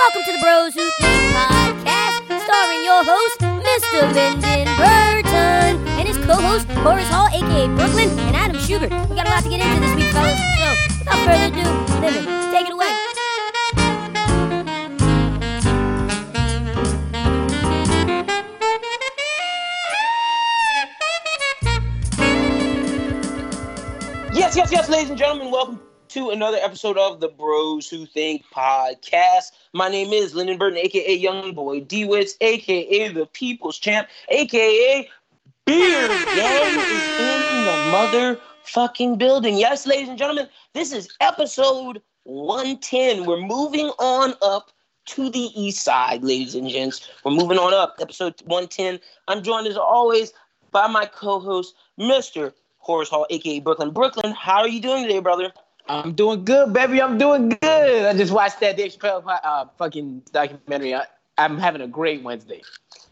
Welcome to the Bros Who Think podcast, starring your host, Mr. Lyndon Burton, and his co-host, Horace Hall, aka Brooklyn, and Adam Schubert. We got a lot to get into this week, fellas. So, without further ado, Lyndon, take it away. Yes, yes, yes, ladies and gentlemen, welcome to another episode of the Bros Who Think podcast. My name is Lyndon Burton, aka Young Boy DeWitz, aka the People's Champ, aka Beer Gang is in the motherfucking building. Yes, ladies and gentlemen, this is episode 110. We're moving on up to the east side, ladies and gents. We're moving on up, episode 110. I'm joined as always by my co-host, Mr. Horace Hall, aka Brooklyn. Brooklyn, how are you doing today, brother? I'm doing good, baby. I'm doing good. I just watched that Dave Chappelle uh, fucking documentary. I, I'm having a great Wednesday.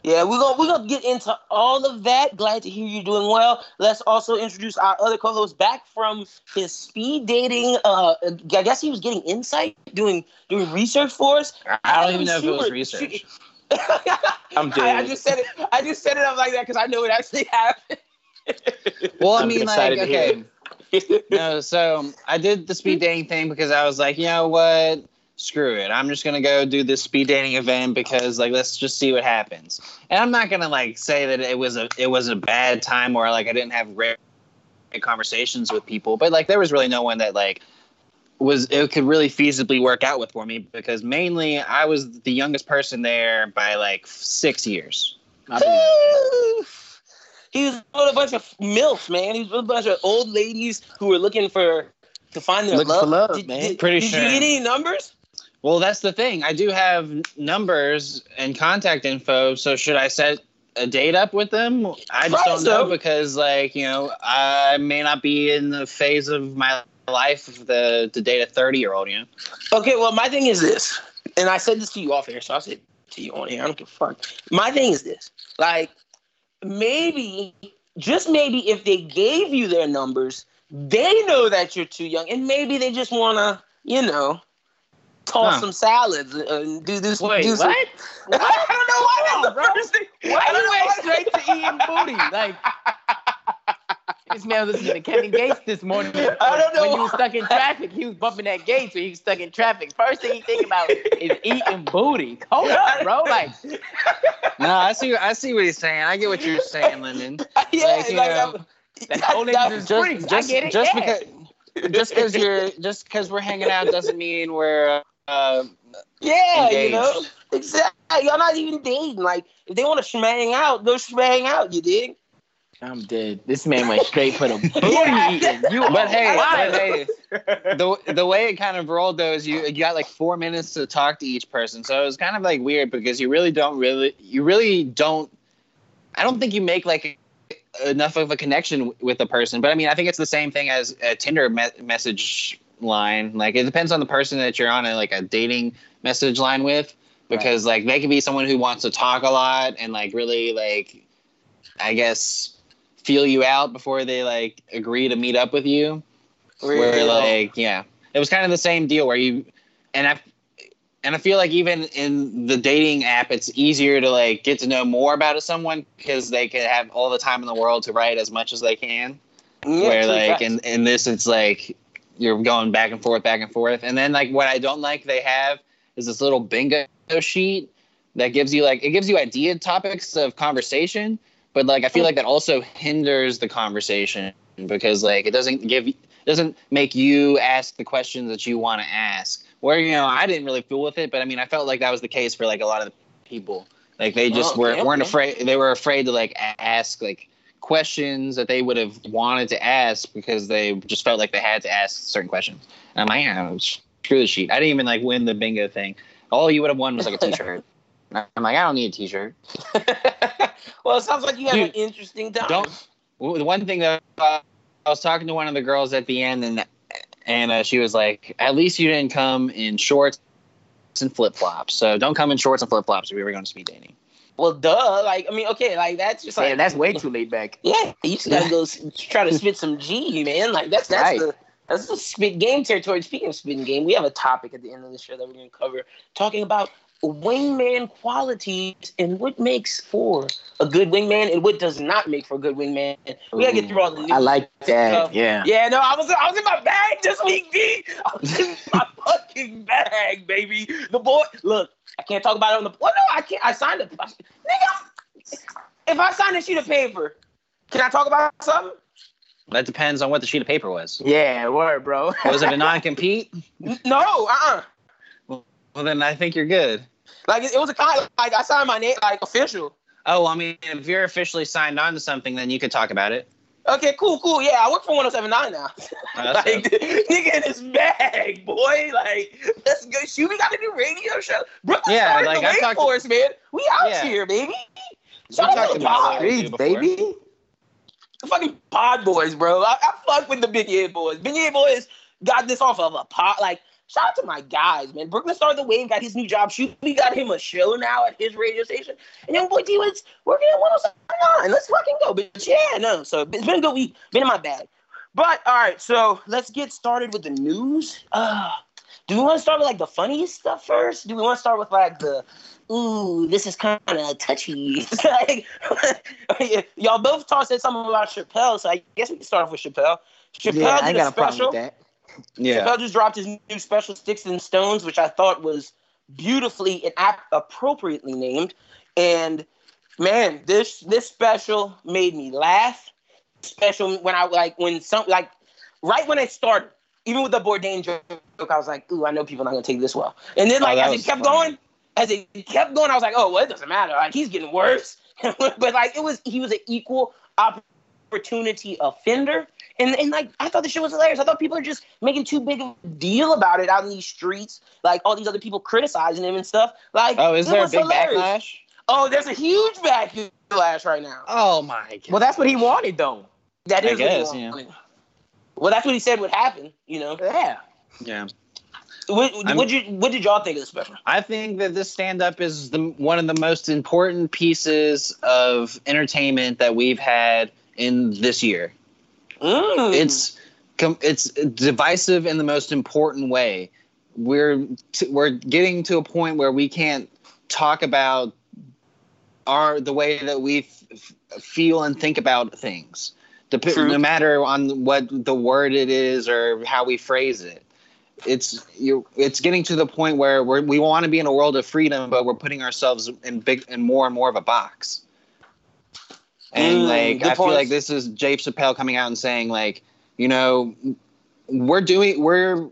Yeah, we're gonna we're gonna get into all of that. Glad to hear you're doing well. Let's also introduce our other co-host back from his speed dating. Uh, I guess he was getting insight, doing doing research for us. I don't even know if it was Schubert- research. I'm dead. I, I just said it. I just said it up like that because I know it actually happened. Well, I I'm mean, like, excited hear okay, no. So I did the speed dating thing because I was like, you know what? Screw it. I'm just gonna go do this speed dating event because, like, let's just see what happens. And I'm not gonna like say that it was a it was a bad time or like I didn't have great conversations with people, but like there was really no one that like was it could really feasibly work out with for me because mainly I was the youngest person there by like six years. I believe he was with a bunch of milfs, man. He was with a bunch of old ladies who were looking for to find their Looking love. for love, did, man. Did, Pretty did sure. you get any numbers? Well, that's the thing. I do have numbers and contact info. So should I set a date up with them? I just Try don't know so. because, like, you know, I may not be in the phase of my life of the to date a thirty year old. You know. Okay, well, my thing is this, and I said this to you off air, so I said to you on here. I don't give a fuck. My thing is this, like, maybe, just maybe, if they gave you their numbers, they know that you're too young, and maybe they just want to, you know, toss Huh. some salads and do this. Wait, do some- what? I don't know why that's the bro? first thing. Why you went straight to eating booty? Like this man was listening to Kevin Gates this morning. I don't know When he was stuck in traffic, he was bumping that gate, when he was stuck in traffic. First thing he think about is eating booty. Hold up, bro. Like No, I see. I see what he's saying. I get what you're saying, Lyndon. yeah, Like, you like, know, I'm- That's that- all they that- do is Just. I just, get it. just yeah. because, just because you're, just because we're hanging out doesn't mean we're. Uh, Yeah, you know, exactly. Y'all not even dating. Like, if they want to shmang out, go shmang out. You dig? I'm dead. This man went straight for the booty Yeah. eating. You But hey, but hey, the the way it kind of rolled though is you you got like four minutes to talk to each person, so it was kind of like weird because you really don't really you really don't. I don't think you make like enough of a connection with a person, but I mean I think it's the same thing as a Tinder me- message line. Like it depends on the person that you're on a like a dating message line with, because like they could be someone who wants to talk a lot and like really like, I guess feel you out before they like agree to meet up with you. Where Real. like yeah. It was kind of the same deal where you and i and i feel like even in the dating app it's easier to like get to know more about someone because they can have all the time in the world to write as much as they can. Yeah, where like in, in this it's like you're going back and forth back and forth. And then like what i don't like they have is this little bingo sheet that gives you like it gives you idea topics of conversation but like i feel like that also hinders the conversation because like it doesn't give doesn't make you ask the questions that you want to ask where you know i didn't really feel with it but i mean i felt like that was the case for like a lot of the people like they just Oh, were, okay, weren't okay. afraid they were afraid to like ask like questions that they would have wanted to ask because they just felt like they had to ask certain questions. And I'm like, yeah, screw the sheet. I didn't even like win the bingo thing. All you would have won was like a T-shirt. I'm like, I don't need a T-shirt. well, it sounds like you had an interesting time. Don't. The one thing that uh, I was talking to one of the girls at the end, and and uh, she was like, "At least you didn't come in shorts and flip flops. So don't come in shorts and flip flops if we were going to speed dating." Well, duh. Like, I mean, okay, like that's just like Man, that's way too laid back. Yeah, you just gotta go try to spit some G, man. Like that's that's Right. the That's the spit game territory. Speaking of spitting game, we have a topic at the end of the show that we're going to cover, talking about wingman qualities and what makes for a good wingman and what does not make for a good wingman. We gotta get through all the news. I like that. stuff. Yeah. Yeah, no, I was I was in my bag this week, D. I was in my fucking bag, baby. The boy, look, I can't talk about it on the. Well, no, I can't. I signed it, nigga. If I sign a sheet of paper, can I talk about something? That depends on what the sheet of paper was. Yeah, word, bro. Was it a non-compete? N- No, uh, uh Well, then I think you're good. Like it, it was a kind like I signed my name like official. Oh, I mean, if you're officially signed on to something, then you could talk about it. Okay, cool, cool. Yeah, I work for 1079 now. Oh, that's like, nigga in his bag, boy. Like, let's go shoot. We got a new radio show. Brooklyn Yeah, started like, the I Wake talked- Forest, man. We out Yeah. here, baby. We Shout out to the pod. it. Streets, before. baby. The fucking pod boys, bro. I, I fuck with the Big Head boys. Big Head boys got this off of a pod. Like, shout out to my guys, man. Brooklyn started the wave, got his new job. Shoot, we got him a show now at his radio station. And young boy D was working at 1079. Let's fucking go. But yeah, no. So it's been a good week. Been in my bag. But all right, so let's get started with the news. Uh, do we want to start with like the funniest stuff first? Do we want to start with like the ooh, this is kind of touchy. like, y'all both talked said something about Chappelle, so I guess we can start off with Chappelle. Chappelle Yeah, I did ain't a got a problem special. with that. Yeah. Chappelle just dropped his new special, Sticks and Stones, which I thought was beautifully and ap- appropriately named. And man, this this special made me laugh. Special when I like when some like right when it started, even with the Bourdain joke, I was like, "Ooh, I know people are not gonna take this well." And then Oh, like that as it kept funny. going, as it kept going, I was like, "Oh, well, it doesn't matter. Like he's getting worse." but like it was, he was an equal opportunity offender. And, and like I thought the shit was hilarious. I thought people are just making too big of a deal about it out in these streets. Like all these other people criticizing him and stuff. Like Oh, is there a big hilarious. backlash? Oh, there's a huge backlash right now. Oh my god. Well, that's what he wanted, though. That I is what he guess, yeah. Well, that's what he said would happen. You know, Yeah. yeah. what, I'm- what you what did y'all think of this special? I think that this stand up is the one of the most important pieces of entertainment that we've had in this year. Mm. It's it's divisive in the most important way. We're t- we're getting to a point where we can't talk about our the way that we f- f- feel and think about things. Dep- no matter on what the word it is or how we phrase it. It's you. It's getting to the point where we're, we want to be in a world of freedom, but we're putting ourselves in big and more and more of a box. And Mm, like, I feel like this is Dave Chappelle coming out and saying, like, you know, we're doing, we're,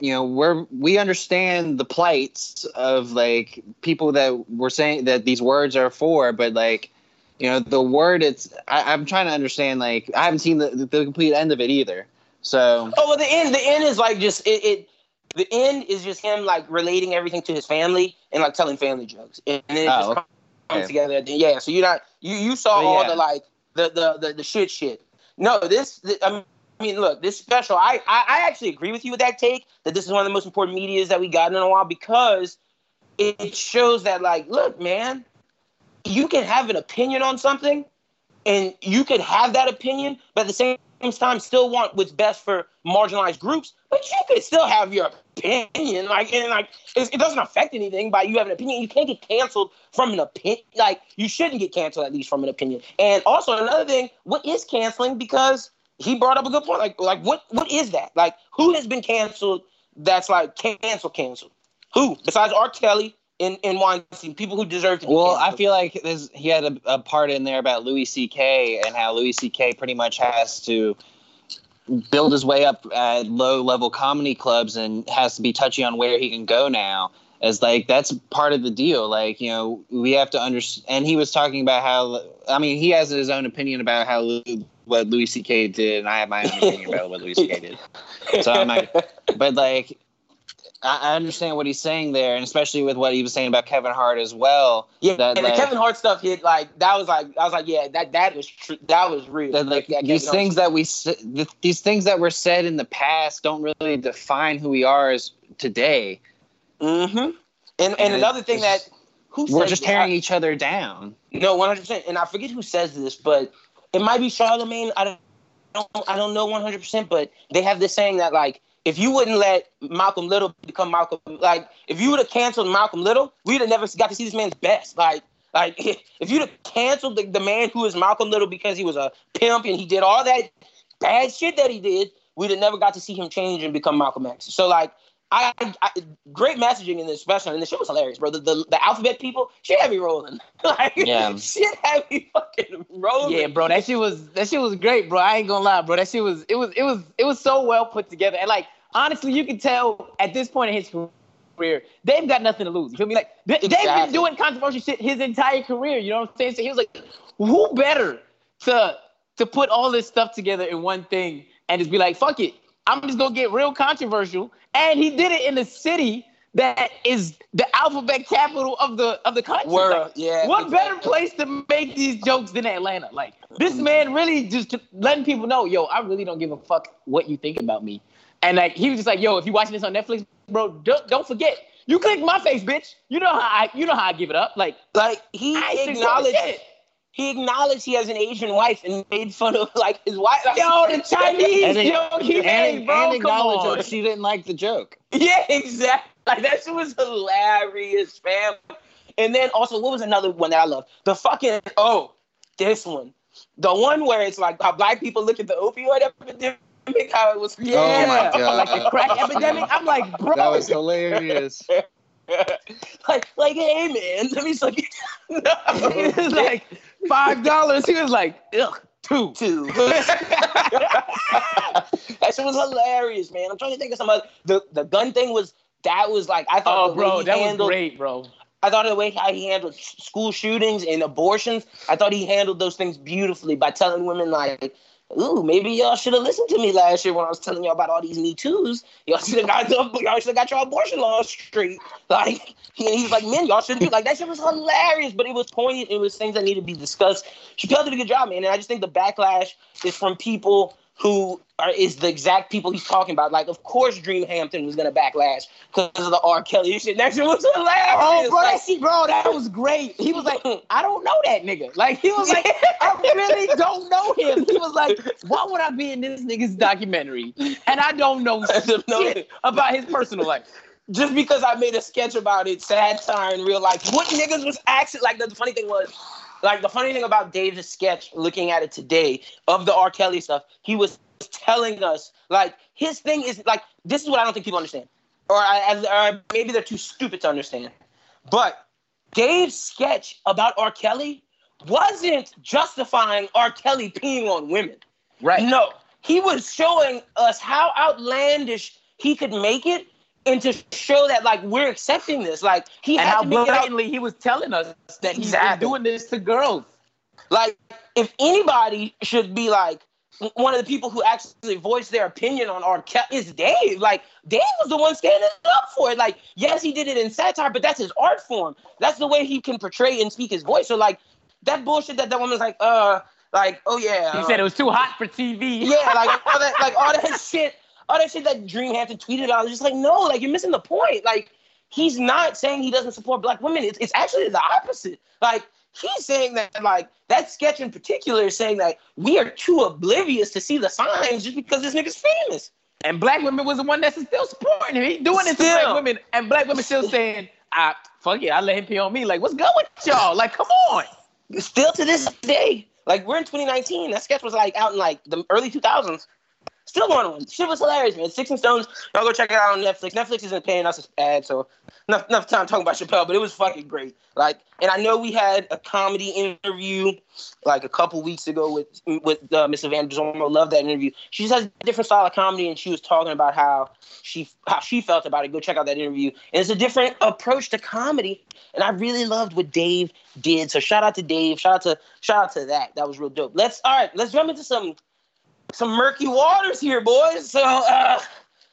you know, we're we understand the plights of like people that we're saying that these words are for, but like, you know, the word it's. I, I'm trying to understand. Like, I haven't seen the the complete end of it either. So Oh well, the end. The end is like just it, it. The end is just him like relating everything to his family and like telling family jokes, and then it Oh, just comes okay. together. Yeah, so you're not you you saw But all the like the, the the the shit shit. No, this. The, I mean, look, this special. I, I I actually agree with you with that take that this is one of the most important medias that we got in a while because it shows that like, look, man, you can have an opinion on something, and you could have that opinion, but at the same time still want what's best for marginalized groups. But you could still have your opinion, like and like it, it doesn't affect anything by you having an opinion. You can't get canceled from an opinion. Like you shouldn't get canceled at least from an opinion. And also another thing, what is canceling? Because he brought up a good point. Like like what what is that? Like who has been canceled? That's like cancel canceled. Who besides R. Kelly and, and Weinstein, people who deserve to be Well, I feel like there's, he had a, a part in there about Louis C.K. and how Louis C.K. pretty much has to build his way up at low level comedy clubs and has to be touchy on where he can go now. As like that's part of the deal. Like you know, we have to understand. And he was talking about how I mean, he has his own opinion about how what Louis C.K. did, and I have my own opinion about what Louis C.K. did. So I'm like, but like I, I understand what he's saying there, and especially with what he was saying about Kevin Hart as well. Yeah, that, and like- the Kevin Hart stuff hit like that was like I was like, yeah, that that was true. That was real. That like that these things that we s- th- these things that were said in the past don't really define who we are as today. Mm-hmm. And and And another thing that who We're just tearing I- each other down. no one hundred percent. And I forget who says this, but it might be Charlemagne. I don't, I don't I don't know 100, percent but they have this saying that like if you wouldn't let Malcolm Little become Malcolm, like if you would have canceled Malcolm Little, we'd have never got to see this man's best. Like like if you'd have canceled the, the man who is Malcolm Little because he was a pimp and he did all that bad shit that he did, we'd have never got to see him change and become Malcolm X. So like I, I, great messaging in this special, and the shit was hilarious, bro. The, the, the alphabet people, shit had me rolling. like, Yeah. shit had me fucking rolling. Yeah, bro, that shit was that shit was great, bro. I ain't gonna lie, bro. That shit was it was it was it was so well put together, and like honestly, you can tell at this point in his career, they've got nothing to lose. You feel me? Like they, they've been doing controversial shit his entire career. You know what I'm saying? So he was like, who better to to put all this stuff together in one thing and just be like, fuck it, I'm just gonna get real controversial. And he did it in a city that is the alphabet capital of the of the country. World, Like, yeah, What better place to make these jokes than Atlanta? Like this man really just letting people know, yo, I really don't give a fuck what you think about me. And like he was just like, yo, if you watching this on Netflix, bro, don't don't forget. You click my face, bitch. You know how I you know how I give it up. Like Like he I acknowledged he acknowledged he has an Asian wife and made fun of like his wife. Yo, the Chinese And, it- joke he and, made, bro. and come on. that she didn't like the joke. Yeah, exactly. Like that shit was hilarious, fam. And then also, what was another one that I love? The fucking oh, this one, the one where it's like how black people look at the opioid epidemic, how it was. Yeah, Oh my God. like the crack epidemic. I'm like, bro, That was hilarious. like, like, hey man, let me suck it. it was like five dollars. He was like, ugh, two. too. that shit was hilarious, man. I'm trying to think of some other. The the gun thing was that was like I thought. Oh, bro, he that was great, bro. I thought of the way how he handled school shootings and abortions, I thought he handled those things beautifully by telling women like, "Ooh, maybe y'all should have listened to me last year when I was telling y'all about all these Me Too's. Y'all should have got y'all should have got your abortion laws straight." Like he, he's like, "Men, y'all should be like that." Shit was hilarious, but it was poignant. It was things that needed to be discussed. Chappelle did a good job, man, and I just think the backlash is from people who are is the exact people he's talking about. Like, of course, Dream Hampton was gonna backlash because of the R. Kelly shit. That shit was hilarious. Oh, bro, that shit, bro, that was great. He was like, I don't know that nigga. Like, he was like, I really don't know him. He was like, why would I be in this nigga's documentary and I don't know I don't know shit about his personal life? just because I made a sketch about it, satire in real life. What niggas was actually like? The funny thing was, like the funny thing about Dave's sketch, looking at it today of the R. Kelly stuff, he was telling us like his thing is like this is what I don't think people understand, or, I, or maybe they're too stupid to understand. But Dave's sketch about R. Kelly wasn't justifying R. Kelly peeing on women. Right. No, he was showing us how outlandish he could make it, and to show that like we're accepting this. Like he And had how blatantly he was telling us that he's Exactly. been doing this to girls. Like if anybody should be like one of the people who actually voiced their opinion on R. Kelly is Dave. Like Dave was the one standing up for it. Like yes, he did it in satire, but that's his art form. That's the way he can portray and speak his voice. So like that bullshit that that woman's like, uh, like oh yeah, He uh, said it was too hot for TV. Yeah, like all that, like all that shit, all that shit that Dream Hampton tweeted out. I was just like, no, like you're missing the point. Like he's not saying he doesn't support black women. It's, it's actually the opposite. Like he's saying that, like that sketch in particular is saying that we are too oblivious to see the signs just because this nigga's famous. And black women was the one that's still supporting him. He doing this to black Still. women, and black women still saying, "Ah, fuck it, I let him pee on me." Like, what's good with y'all? Like, come on. Still to this day, like we're in 2019. That sketch was like out in like the early 2000s. Still going on. Shit was hilarious, man. Sticks and Stones. Y'all go check it out on Netflix. Netflix isn't paying us ad, so enough, enough time talking about Chappelle, but it was fucking great. Like, and I know we had a comedy interview like a couple weeks ago with with uh, Miss Evander Zormo. Love that interview. She just has a different style of comedy, and she was talking about how she how she felt about it. Go check out that interview. And it's a different approach to comedy, and I really loved what Dave did. So shout out to Dave. Shout out to shout out to that. That was real dope. Let's all right. Let's jump into some some murky waters here, boys. So, uh,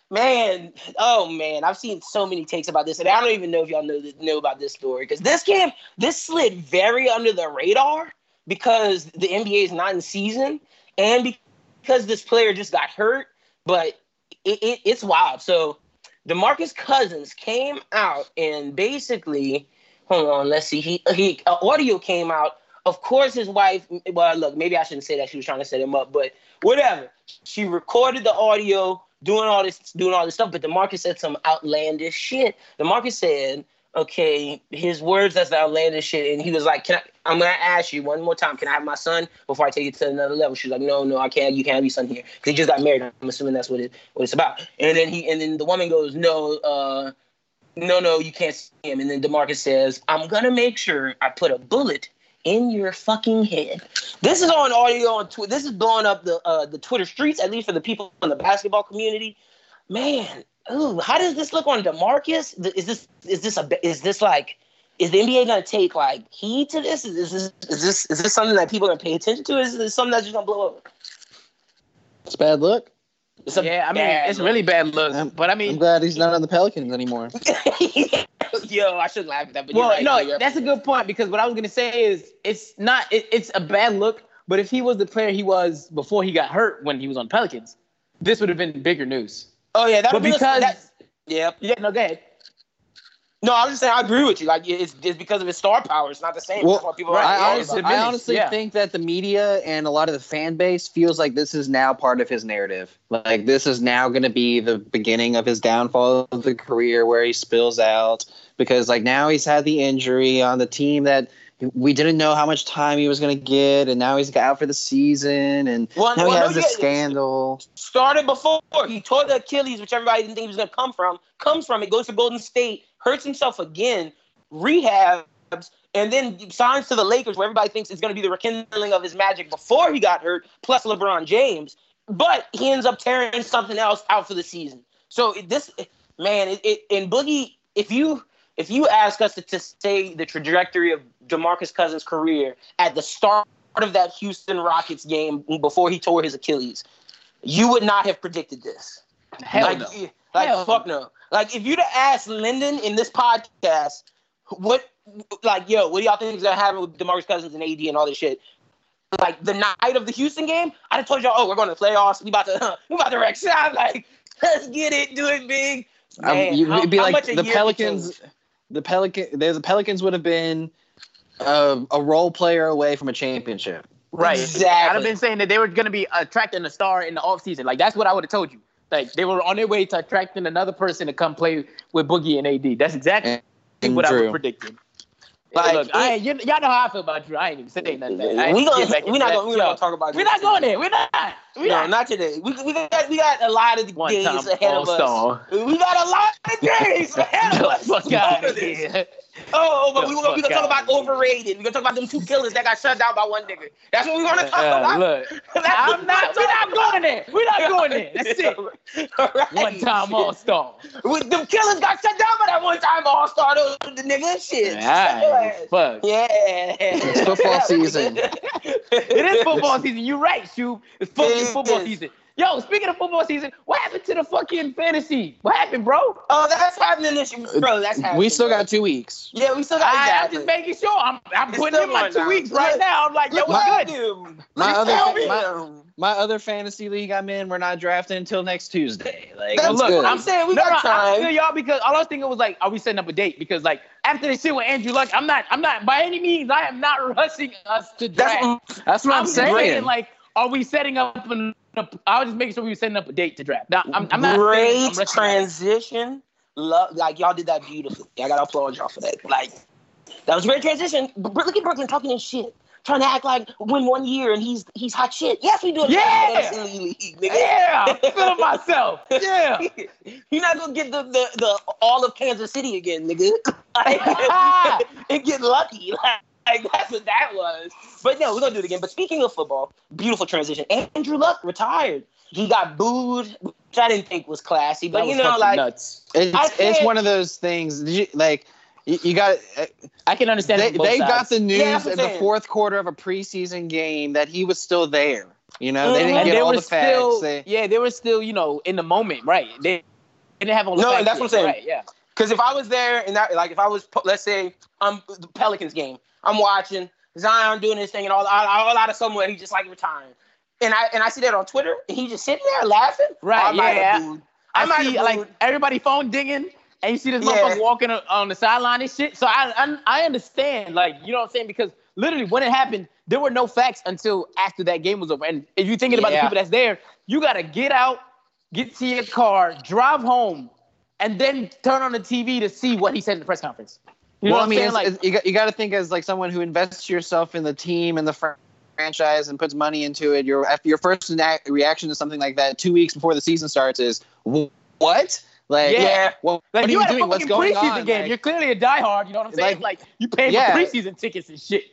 man, oh man, I've seen so many takes about this, and I don't even know if y'all know know about this story because this came this slid very under the radar because the NBA is not in season, and because this player just got hurt. But it, it, it's wild. So, Demarcus Cousins came out and basically, hold on, let's see, he he uh, audio came out Of course, his wife. Well, look, maybe I shouldn't say that she was trying to set him up, but whatever. She recorded the audio doing all this, doing all this stuff. But Demarcus said some outlandish shit. Demarcus said, "Okay, his words that's the outlandish shit," and he was like, "Can I? I'm gonna ask you one more time. Can I have my son before I take it to another level?" She's like, "No, no, I can't. You can't have your son here because he just got married. I'm assuming that's what it what it's about." And then he and then the woman goes, "No, uh." No, no, you can't see him. And then Demarcus says, I'm gonna make sure I put a bullet in your fucking head. This is on audio on Twitter. This is blowing up the uh, the Twitter streets, at least for the people in the basketball community. Man, ooh, how does this look on Demarcus? Is this is this a is this like is the NBA gonna take like heed to this? Is this is this is this something that people are gonna pay attention to? Is this something that's just gonna blow up? It's a bad look. It's a yeah, I mean, it's look. really bad look. I'm- but I mean, I'm glad he's not on the Pelicans anymore. Yo, I shouldn't laugh at that, but well, right. no, You're- that's a good point because what I was gonna say is it's not it, it's a bad look, but if he was the player he was before he got hurt when he was on Pelicans, this would have been bigger news. oh yeah, that But because yeah, yeah, no, go ahead. No, I'm just saying I agree with you. Like it's, it's because of his star power. It's not the same. Well, people right, are I yeah, arguing it's honestly. I honestly yeah. think that the media and a lot of the fan base feels like this is now part of his narrative. Like this is now going to be the beginning of his downfall of the career, where he spills out because like now he's had the injury on the team that we didn't know how much time he was going to get, and now he's out for the season, and Well, now well, he no, has the yeah, scandal. started before. He tore the Achilles, which everybody didn't think he was going to come from. Comes from it, goes to Golden State, hurts himself again, rehabs, and then signs to the Lakers, where everybody thinks it's going to be the rekindling of his magic before he got hurt, plus LeBron James. But he ends up tearing something else out for the season. So this, man, it, it and Boogie, if you if you ask us to, to say the trajectory of DeMarcus Cousins' career at the start of that Houston Rockets game before he tore his Achilles, you would not have predicted this. Hell like, no. eh, like Hell fuck no. Like if you'd have asked Lyndon in this podcast, what, like, yo, what do y'all think is gonna happen with Demarcus Cousins and AD and all this shit? Like the night of the Houston game, I'd have told y'all, oh, we're going to the playoffs. We about to, we about to wreck shop. Like, let's get it, do it big. Um, you, how- it'd be how like much the Pelicans. The Pelican, the Pelicans would have been uh, a role player away from a championship. Right. Exactly. I'd have been saying that they were going to be attracting a star in the offseason. Like, that's what I would have told you. Like, they were on their way to attracting another person to come play with Boogie and AD. That's exactly And what I was predicted. Like, Look, I you, y'all know how I feel about Drew. I ain't even saying nothing. bad. I ain't We gonna, we not gonna, we not gonna talk about. We're not going there. We're not. We're No, not. not today. We, we got we got a lot of One days ahead of us. all-star. We got a lot of days ahead of us. Fuck out over of this. here. Oh, but we, The we're, we gonna talk about overrated. We're gonna talk about them two killers that got shut down by one nigga. That's what we're gonna talk Uh, about. look, I'm not. We're not going there. We're not going there. That's it. All right. One time all star. With them killers got shut down by that one time all star the nigga shit. Shut your ass. Fuck. Yeah. It's football season. It is football season. You're right, Shoe. It's fucking football season. Yo, speaking of football season, what happened to the fucking fantasy? What happened, bro? Oh, that's happening this year, bro. That's happening. we still bro. got two weeks. Yeah, we still got. I, I'm exactly. just making sure. I'm, I'm It's putting still in my two down. weeks right Look, now. I'm like, yo, Look what's at good? him. My Look other- at him. my- My other fantasy league I'm in, we're not drafting until next Tuesday. Like, That's look, good. I'm saying we no, got no, I time. feel y'all because all I was thinking was like, are we setting up a date? Because like after this shit with Andrew Luck, I'm not, I'm not by any means, I am not rushing us to draft. That's That's what I'm, I'm saying. saying, like, are we setting up an? I was just making sure we were setting up a date to draft. Now, I'm, I'm not great I'm transition. Love, like y'all did that beautifully. I gotta applaud y'all for that. Like that was a great transition. But look at Brooklyn talking his shit, trying to act like win one year and he's he's hot shit. Yes, we do it. Yeah! Fantasy league, nigga. Yeah, I'm feeling myself. Yeah. You're not gonna get the, the, the all of Kansas City again, nigga. Like, and get lucky. Like, like, that's what that was. But no, we're gonna do it again. But speaking of football, beautiful transition. Andrew Luck retired. He got booed, which I didn't think was classy. But That you know, like nuts. It's, it's one of those things. did you- Like, you, you got. I can understand. They, it they got the news Yeah, in the fourth quarter of a preseason game that he was still there. You know, they Mhm. didn't and get they all were the facts. still, They- yeah, they were still, you know, in the moment, right? They, they didn't have all the No, facts that's yet, what I'm saying. Right, yeah. Because if I was there and that, like, if I was, let's say, I'm the Pelicans game, I'm watching Zion doing his thing, and all, all, all out of somewhere, he just like retiring, and I and I see that on Twitter, and he just sitting there laughing. Right, I might yeah. have. I, I, might see like everybody phone dinging, and you see this Yeah. motherfucker walking on the sideline and shit. So I, I I understand, like you know what I'm saying, because literally when it happened, there were no facts until after that game was over. And if you're thinking about the people that's there, you gotta get out, get to your car, drive home, and then turn on the TV to see what he said in the press conference. You know well, what I mean, it's, Like, it's- you got, you got to think as like someone who invests yourself in the team and the fr- franchise and puts money into it. Your after your first rea- reaction to something like that two weeks before the season starts is what? Like, Yeah. what, like what are you you had a doing? What's fucking going preseason on? game. Like- You're clearly a diehard. You know what I'm saying? Like- Like, you paying Yeah. for preseason tickets and shit.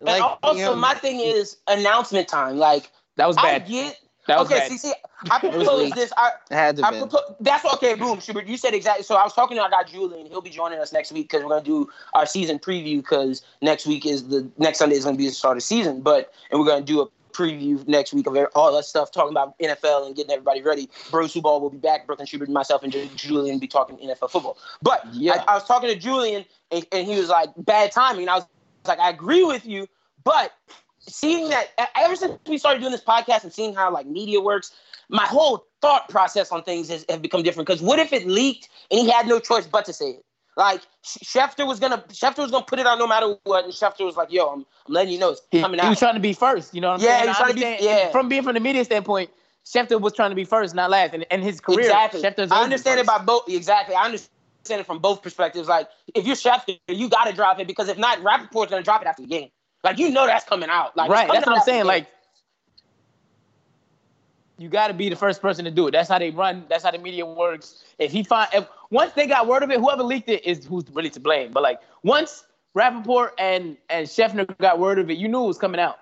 like, and also, you know, my thing is announcement time. Like, That was bad. I get. That was okay, bad. see, see, I was propose this. I, it had to I have propose, that's okay. Boom, Schubert. You said exactly. So I was talking to our guy Julian. He'll be joining us next week because we're gonna do our season preview. Because next week is the next Sunday is gonna be the start of season. But and we're gonna do a preview next week of all that stuff, talking about NFL and getting everybody ready. Who Ball will be back. Brooklyn Schubert, myself, and Julian be talking NFL football. But Yeah. I, I was talking to Julian, and, and he was like, "Bad timing." And I was like, "I agree with you," but seeing that ever since we started doing this podcast and seeing how like media works, my whole thought process on things has, have become different. Because what if it leaked and he had no choice but to say it? Like Sch- Schefter was gonna Schefter was gonna put it out no matter what, and Schefter was like, "Yo, I'm, I'm letting you know it's coming he out." He was trying to be first. You know what I'm Yeah, saying? he was trying to be- yeah. From being from the media standpoint, Schefter was trying to be first, not last. And, and his career, exactly. Schefter's I understand it by both. Exactly, I understand it from both perspectives. Like if you're Schefter, you got to drop it because if not, Rapoport's gonna drop it after the game. Like you know that's coming out. Like right. That's what I'm saying. Like, you got to be the first person to do it. That's how they run. That's how the media works. If he find, if once they got word of it, whoever leaked it is who's really to blame. But like once Rapoport and and Schefter got word of it, you knew it was coming out.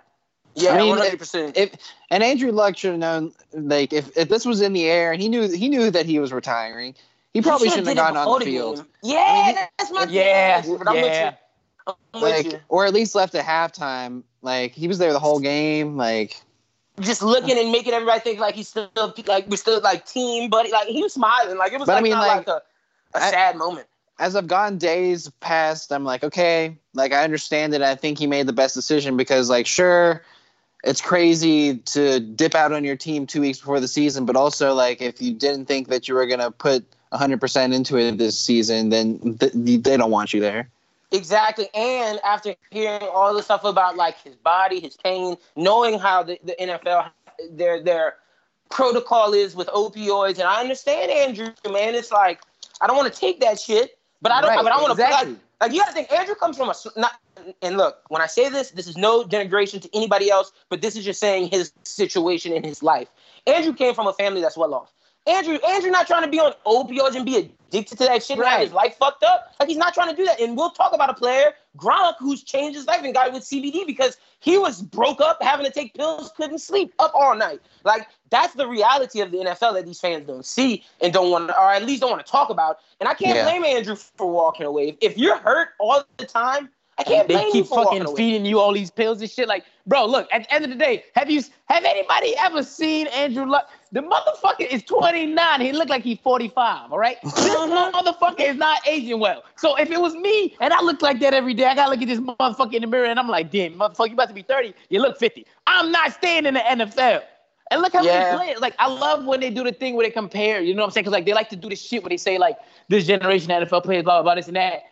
yeah, I mean, one hundred percent. if and Andrew Luck should have known, like if, if this was in the air and he knew he knew that he was retiring, he probably shouldn't have gotten on the field. Yeah, I mean, that's my Yeah, thing. But I'm yeah. with you. I'm with Like, you. or at least left at halftime. Like he was there the whole game. Like Just looking and making everybody think like he's still like we're still like team buddy. Like he was smiling. Like it was But I like mean, not like, like, a, a I- sad moment. as I've gone days past, I'm like, okay, like I understand it. I think he made the best decision because, like, sure, it's crazy to dip out on your team two weeks before the season, but also, like, if you didn't think that you were gonna put 100% into it this season, then th- they don't want you there. Exactly. And after hearing all the stuff about like his body, his pain, knowing how the, the NFL their their protocol is with opioids, and I understand Andrew, man. It's like I don't want to take that shit, but I don't. Right, but I want to exactly. like, like you got to think Andrew comes from a not. And look, when I say this, this is no denigration to anybody else, but this is just saying his situation in his life. Andrew came from a family that's well off. Andrew, Andrew, not trying to be on opioids and be addicted to that shit and have his life fucked up. Like he's not trying to do that. And we'll talk about a player, Gronk, who's changed his life and got it with CBD because he was broke up, having to take pills, couldn't sleep, up all night. Like that's the reality of the NFL that these fans don't see and don't want, to, or at least don't want to talk about. And I can't Yeah. blame Andrew for walking away. If you're hurt all the time, I can't blame They you keep fucking feeding you all these pills and shit. Like, bro, look. At the end of the day, have you have anybody ever seen Andrew Luck? The motherfucker is 29. He looked like he's 45. All right. This Mhm. motherfucker is not aging well. So if it was me and I look like that every day, I gotta look at this motherfucker in the mirror and I'm like, damn, motherfucker, you about to be 30. You look 50. I'm not staying in the NFL. And look how Yeah. many players. Like, I love when they do the thing where they compare. You know what I'm saying? Because like they like to do the shit where they say like this generation NFL players, blah blah blah, this and that.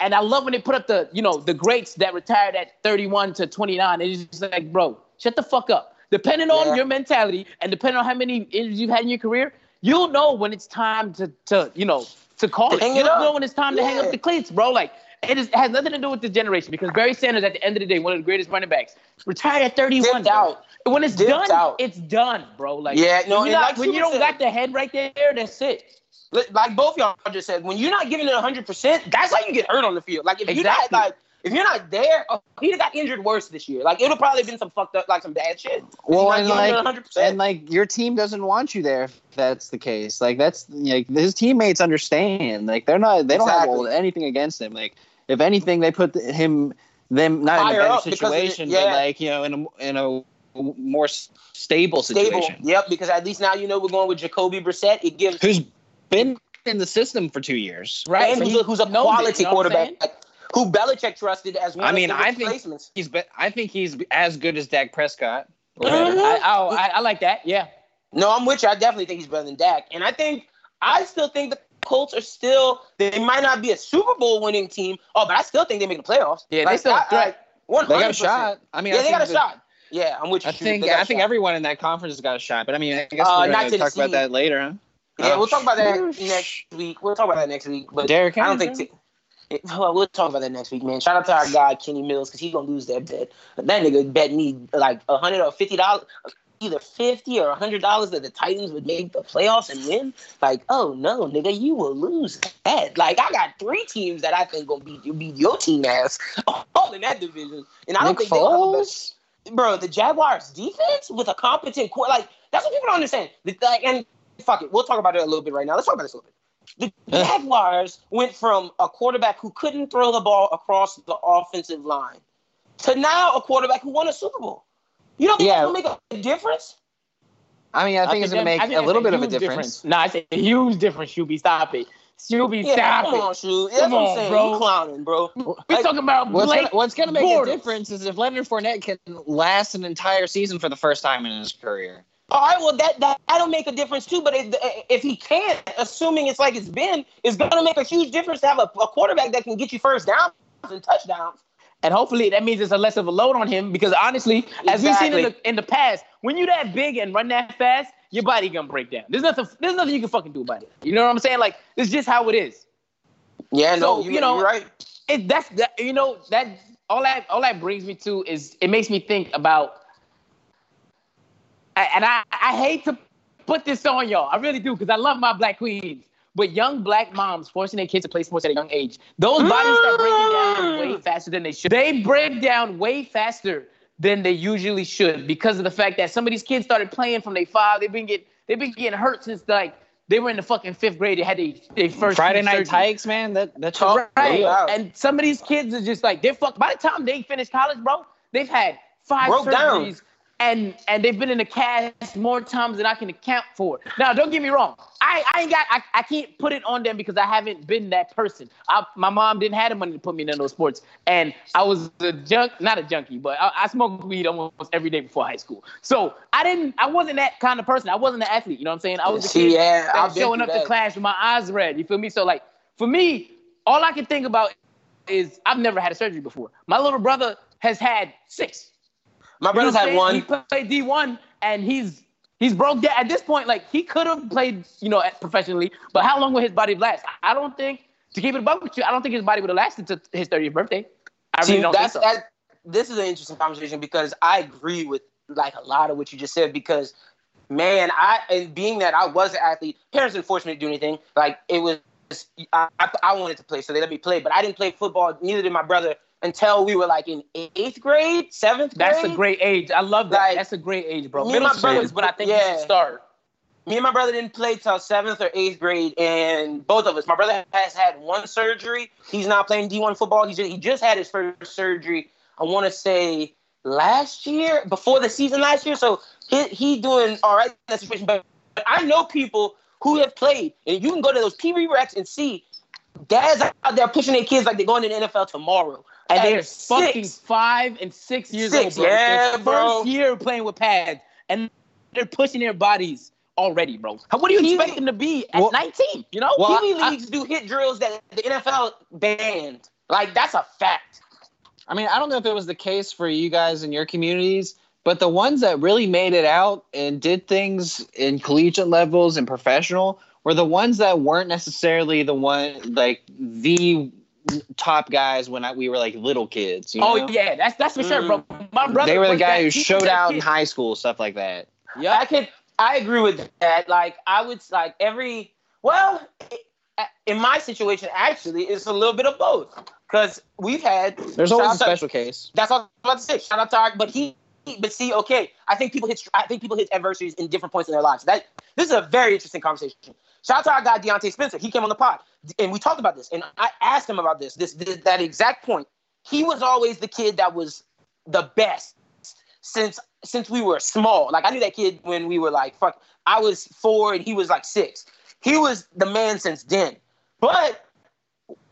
And I love when they put up the, you know, the greats that retired at 31 to 29. It's just like, bro, shut the fuck up. Depending on your mentality and depending on how many injuries you've had in your career, you'll know when it's time to, to you know, to call To it. You'll up. know when it's time to hang up the cleats, bro. Like, it, is, it has nothing to do with the generation because Barry Sanders, at the end of the day, one of the greatest running backs, retired at 31. Dipped out. When it's Dipped done, out. it's done, bro. Like, Yeah, no, when, not- like when you don't said- got the head right there, that's it. Like both y'all just said, when you're not giving it 100, percent that's how you get hurt on the field. Like if you're not like if you're not there, oh, he'd have got injured worse this year. Like it would probably been some fucked up, like some bad shit. Well, and not giving it like, 100%. and like your team doesn't want you there if that's the case. Like that's like his teammates understand. Like they're not they don't have anything against him. Like if anything, they put him them not in a better up the- situation, yeah. but like you know in a in a more s- stable Stable. situation. Yep, because at least now you know we're going with Jacoby Brissett. It gives Who's been in the system for two years? Right. and So who's, he a, who's a knows it, quality you know quarterback saying? Who Belichick trusted as one I mean, of the I think- replacements. He's be- I think he's as good as Dak Prescott. or Mhm. I, oh, I, I like that. Yeah. No, I'm with you. I definitely think he's better than Dak. And I think I still think the Colts are still they might not be a Super Bowl winning team. Oh, but I still think they make the playoffs. Yeah, they Like, still I- a threat. One They got a shot. I mean, Yeah, I they got a the- shot. Yeah, I'm with you. I think They got a I think shot. everyone in that conference has got a shot. But I mean, I guess Uh, we're not going to talk about that later, huh? Yeah, Uh, we'll talk about that next week. We'll talk about that next week. But Derrick I don't Henry, think. T- well, we'll talk about that next week, man. Shout out to our guy Kenny Mills because he's gonna lose that bet. But that nigga bet me like a hundred or fifty dollars, either fifty or a hundred dollars that the Titans would make the playoffs and win. Like, oh no, nigga, you will lose that. Like, I got three teams that I think gonna beat you, beat your team ass all in that division, and I don't Nick think they'll have the best bro, the Jaguars defense with a competent core, like that's what people don't understand. Like, and fuck it, we'll talk about it a little bit right now. Let's talk about this a little bit. The Jaguars went from a quarterback who couldn't throw the ball across the offensive line to now a quarterback who won a Super Bowl. You don't think Yeah. that's gonna make a difference? I mean, I think it's going to make I think a little bit of a huge difference. No, nah, it's a huge difference, Shuby. Stop it. Shuby, Yeah, stop come it. on, shoot. That's Come what I'm on, saying. bro. You clowning, bro. We're Like, talking about What's Blake. gonna, what's gonna make Bortles. a difference is if Leonard Fournette can last an entire season for the first time in his career. All right, well that that that'll make a difference too. But if, if he can't, assuming it's like it's been, it's gonna make a huge difference to have a, a quarterback that can get you first downs and touchdowns. And hopefully that means it's a less of a load on him because honestly, as we've seen in the in the past, when you're that big and run that fast, your body gonna break down. There's nothing there's nothing you can fucking do about it. You know what I'm saying? Like it's just how it is. Yeah, no, So, you, you know- you're right. It that's that you know that all that all that brings me to is it makes me think about I- and I I hate to put this on y'all. I really do because I love my black queens. But young black moms forcing their kids to play sports at a young age, those bodies start breaking down mm. way faster than they should. They break down way faster than they usually should because of the fact that some of these kids started playing from their five. They've been get they've been getting hurt since like they were in the fucking fifth grade. They had their they first Friday Night surgeries. Tykes, man. That that shit's Right. Wow. And some of these kids are just like they're fucked. By the time they finish college, bro, they've had five Broke down. And and they've been in the cast more times than I can account for. Now, don't get me wrong. I, I ain't got I, I can't put it on them because I haven't been that person. I, my mom didn't have the money to put me in those sports, and I was a junk, not a junkie, but I, I smoked weed almost every day before high school. So I didn't. I wasn't that kind of person. I wasn't an athlete. You know what I'm saying? I was a kid yeah, that was showing up to class with my eyes red. You feel me? So like for me, all I can think about is I've never had a surgery before. My little brother has had six. My brother's had one. He played D one, and he's he's broke down at this point. Like he could have played, you know, professionally, but how long will his body last? I don't think. To keep it above with you, I don't think his body would have lasted to his 30th birthday. I See, really don't think that's so. that. This is an interesting conversation because I agree with like a lot of what you just said. Because man, I and being that I was an athlete, parents didn't force me to do anything. Like it was, I, I wanted to play, so they let me play. But I didn't play football. Neither did my brother until we were like in eighth grade, seventh grade. That's a great age. I love that. Like, that's a great age, bro. me and Middle my school brother- is when I think you should start. me and my brother didn't play till seventh or eighth grade, and both of us. My brother has had one surgery. He's not playing D1 football. He just, he just had his first surgery. I want to say last year, before the season last year. So he, he doing all right in that situation. But I know people who have played, and you can go to those Pee Rex and see dads out there pushing their kids like they're going to the NFL tomorrow. And they're fucking five and six years Six, old, bro. yeah, bro. First year playing with pads, and they're pushing their bodies already, bro. How- What do you He- expect them to be at Well- 19? You know? Well, Pee Wee I- leagues do hit drills that the NFL banned. Like that's a fact. I mean, I don't know if it was the case for you guys in your communities, but the ones that really made it out and did things in collegiate levels and professional were the ones that weren't necessarily the one like the top guys when I, we were like little kids. You oh yeah, that's that's for sure, bro. Mm-hmm. My brother. they were the guy that- who showed that out in high school, stuff like that. Yeah. I could. I agree with that. Like I would like every. Well, in my situation, actually, it's a little bit of both because we've had. There's always a out to- special case. That's all I was about to say. Shout out to our, but he. But see, okay, I think people hit. I think people hit adversaries in different points in their lives. That this is a very interesting conversation. Shout out to our guy Deontay Spencer. He came on the pod, and we talked about this. And I asked him about this. This, this that exact point. He was always the kid that was the best since since we were small. Like I knew that kid when we were like fuck. I was four and he was like six. He was the man since then, but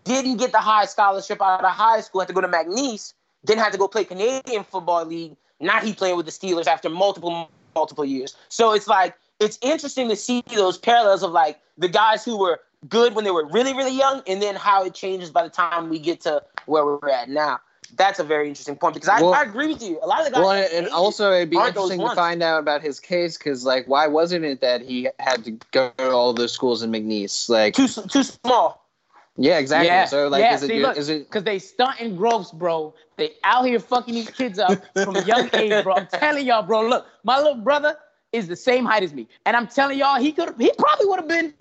didn't get the high scholarship out of high school. Had to go to McNeese. Then had to go play Canadian Football League. Now he playing with the Steelers after multiple multiple years. So it's like it's interesting to see those parallels of like the guys who were good when they were really really young, and then how it changes by the time we get to where we're at now. that's a very interesting point because I, Well- I agree with you. A lot of the guys. Well, that and also it'd be interesting to find out about his case because, like, why wasn't it that he had to go to all those schools in McNeese? Like, too too small. yeah, exactly. Yeah, So, like, yeah, is it see, good- look, is it Because they stunt stunting growths, bro. They out here fucking these kids up from a young age, bro. I'm telling y'all, bro. Look, my little brother is the same height as me, and I'm telling y'all, he could, he probably would have been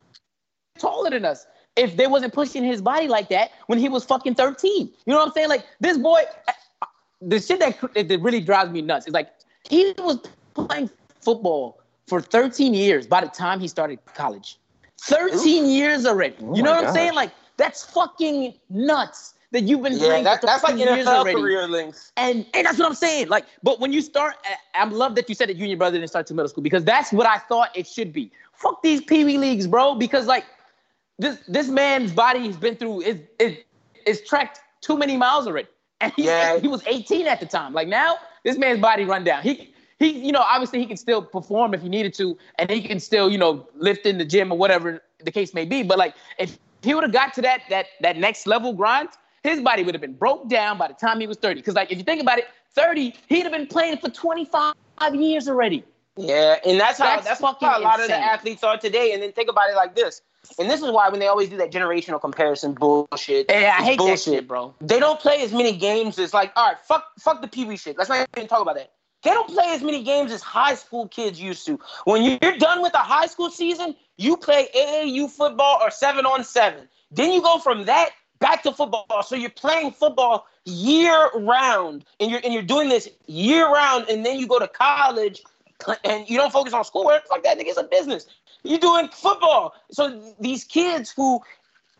taller than us if they wasn't pushing his body like that when he was fucking 13. You know what I'm saying? Like this boy, the shit that, that really drives me nuts is like he was playing football for 13 years by the time he started college. 13 years already. Oh you know my what I'm saying? Like that's fucking nuts that you've been Yeah, playing that, that's like 13 years NFL already. career links. And and that's what I'm saying. Like, but when you start, I, I love that you said that you and your brother didn't start to middle school because that's what I thought it should be. Fuck these pee wee leagues, bro. Because like this this man's body has been through is is is tracked too many miles already, and he Yeah. he was 18 at the time. Like now, this man's body run down. He he you know obviously he can still perform if he needed to, and he can still you know lift in the gym or whatever the case may be. But like if he would have got to that that that next level grind, his body would have been broke down by the time he was 30. Because like if you think about it, 30, he'd have been playing for 25 years already. Yeah, and that's how That's that's, how a lot of the athletes are today. And then think about it like this. And this is why when they always do that generational comparison bullshit, Yeah, I hate bullshit. that shit, bro. They don't play as many games as like, all right, fuck, fuck the pee wee shit. Let's not even talk about that. They don't play as many games as high school kids used to. When you're done with the high school season, you play AAU football or seven on seven. Then you go from that back to football. So you're playing football year round, and you're and you're doing this year round, and then you go to college, and you don't focus on schoolwork. Fuck that, nigga. It's a business. You're doing football. So these kids who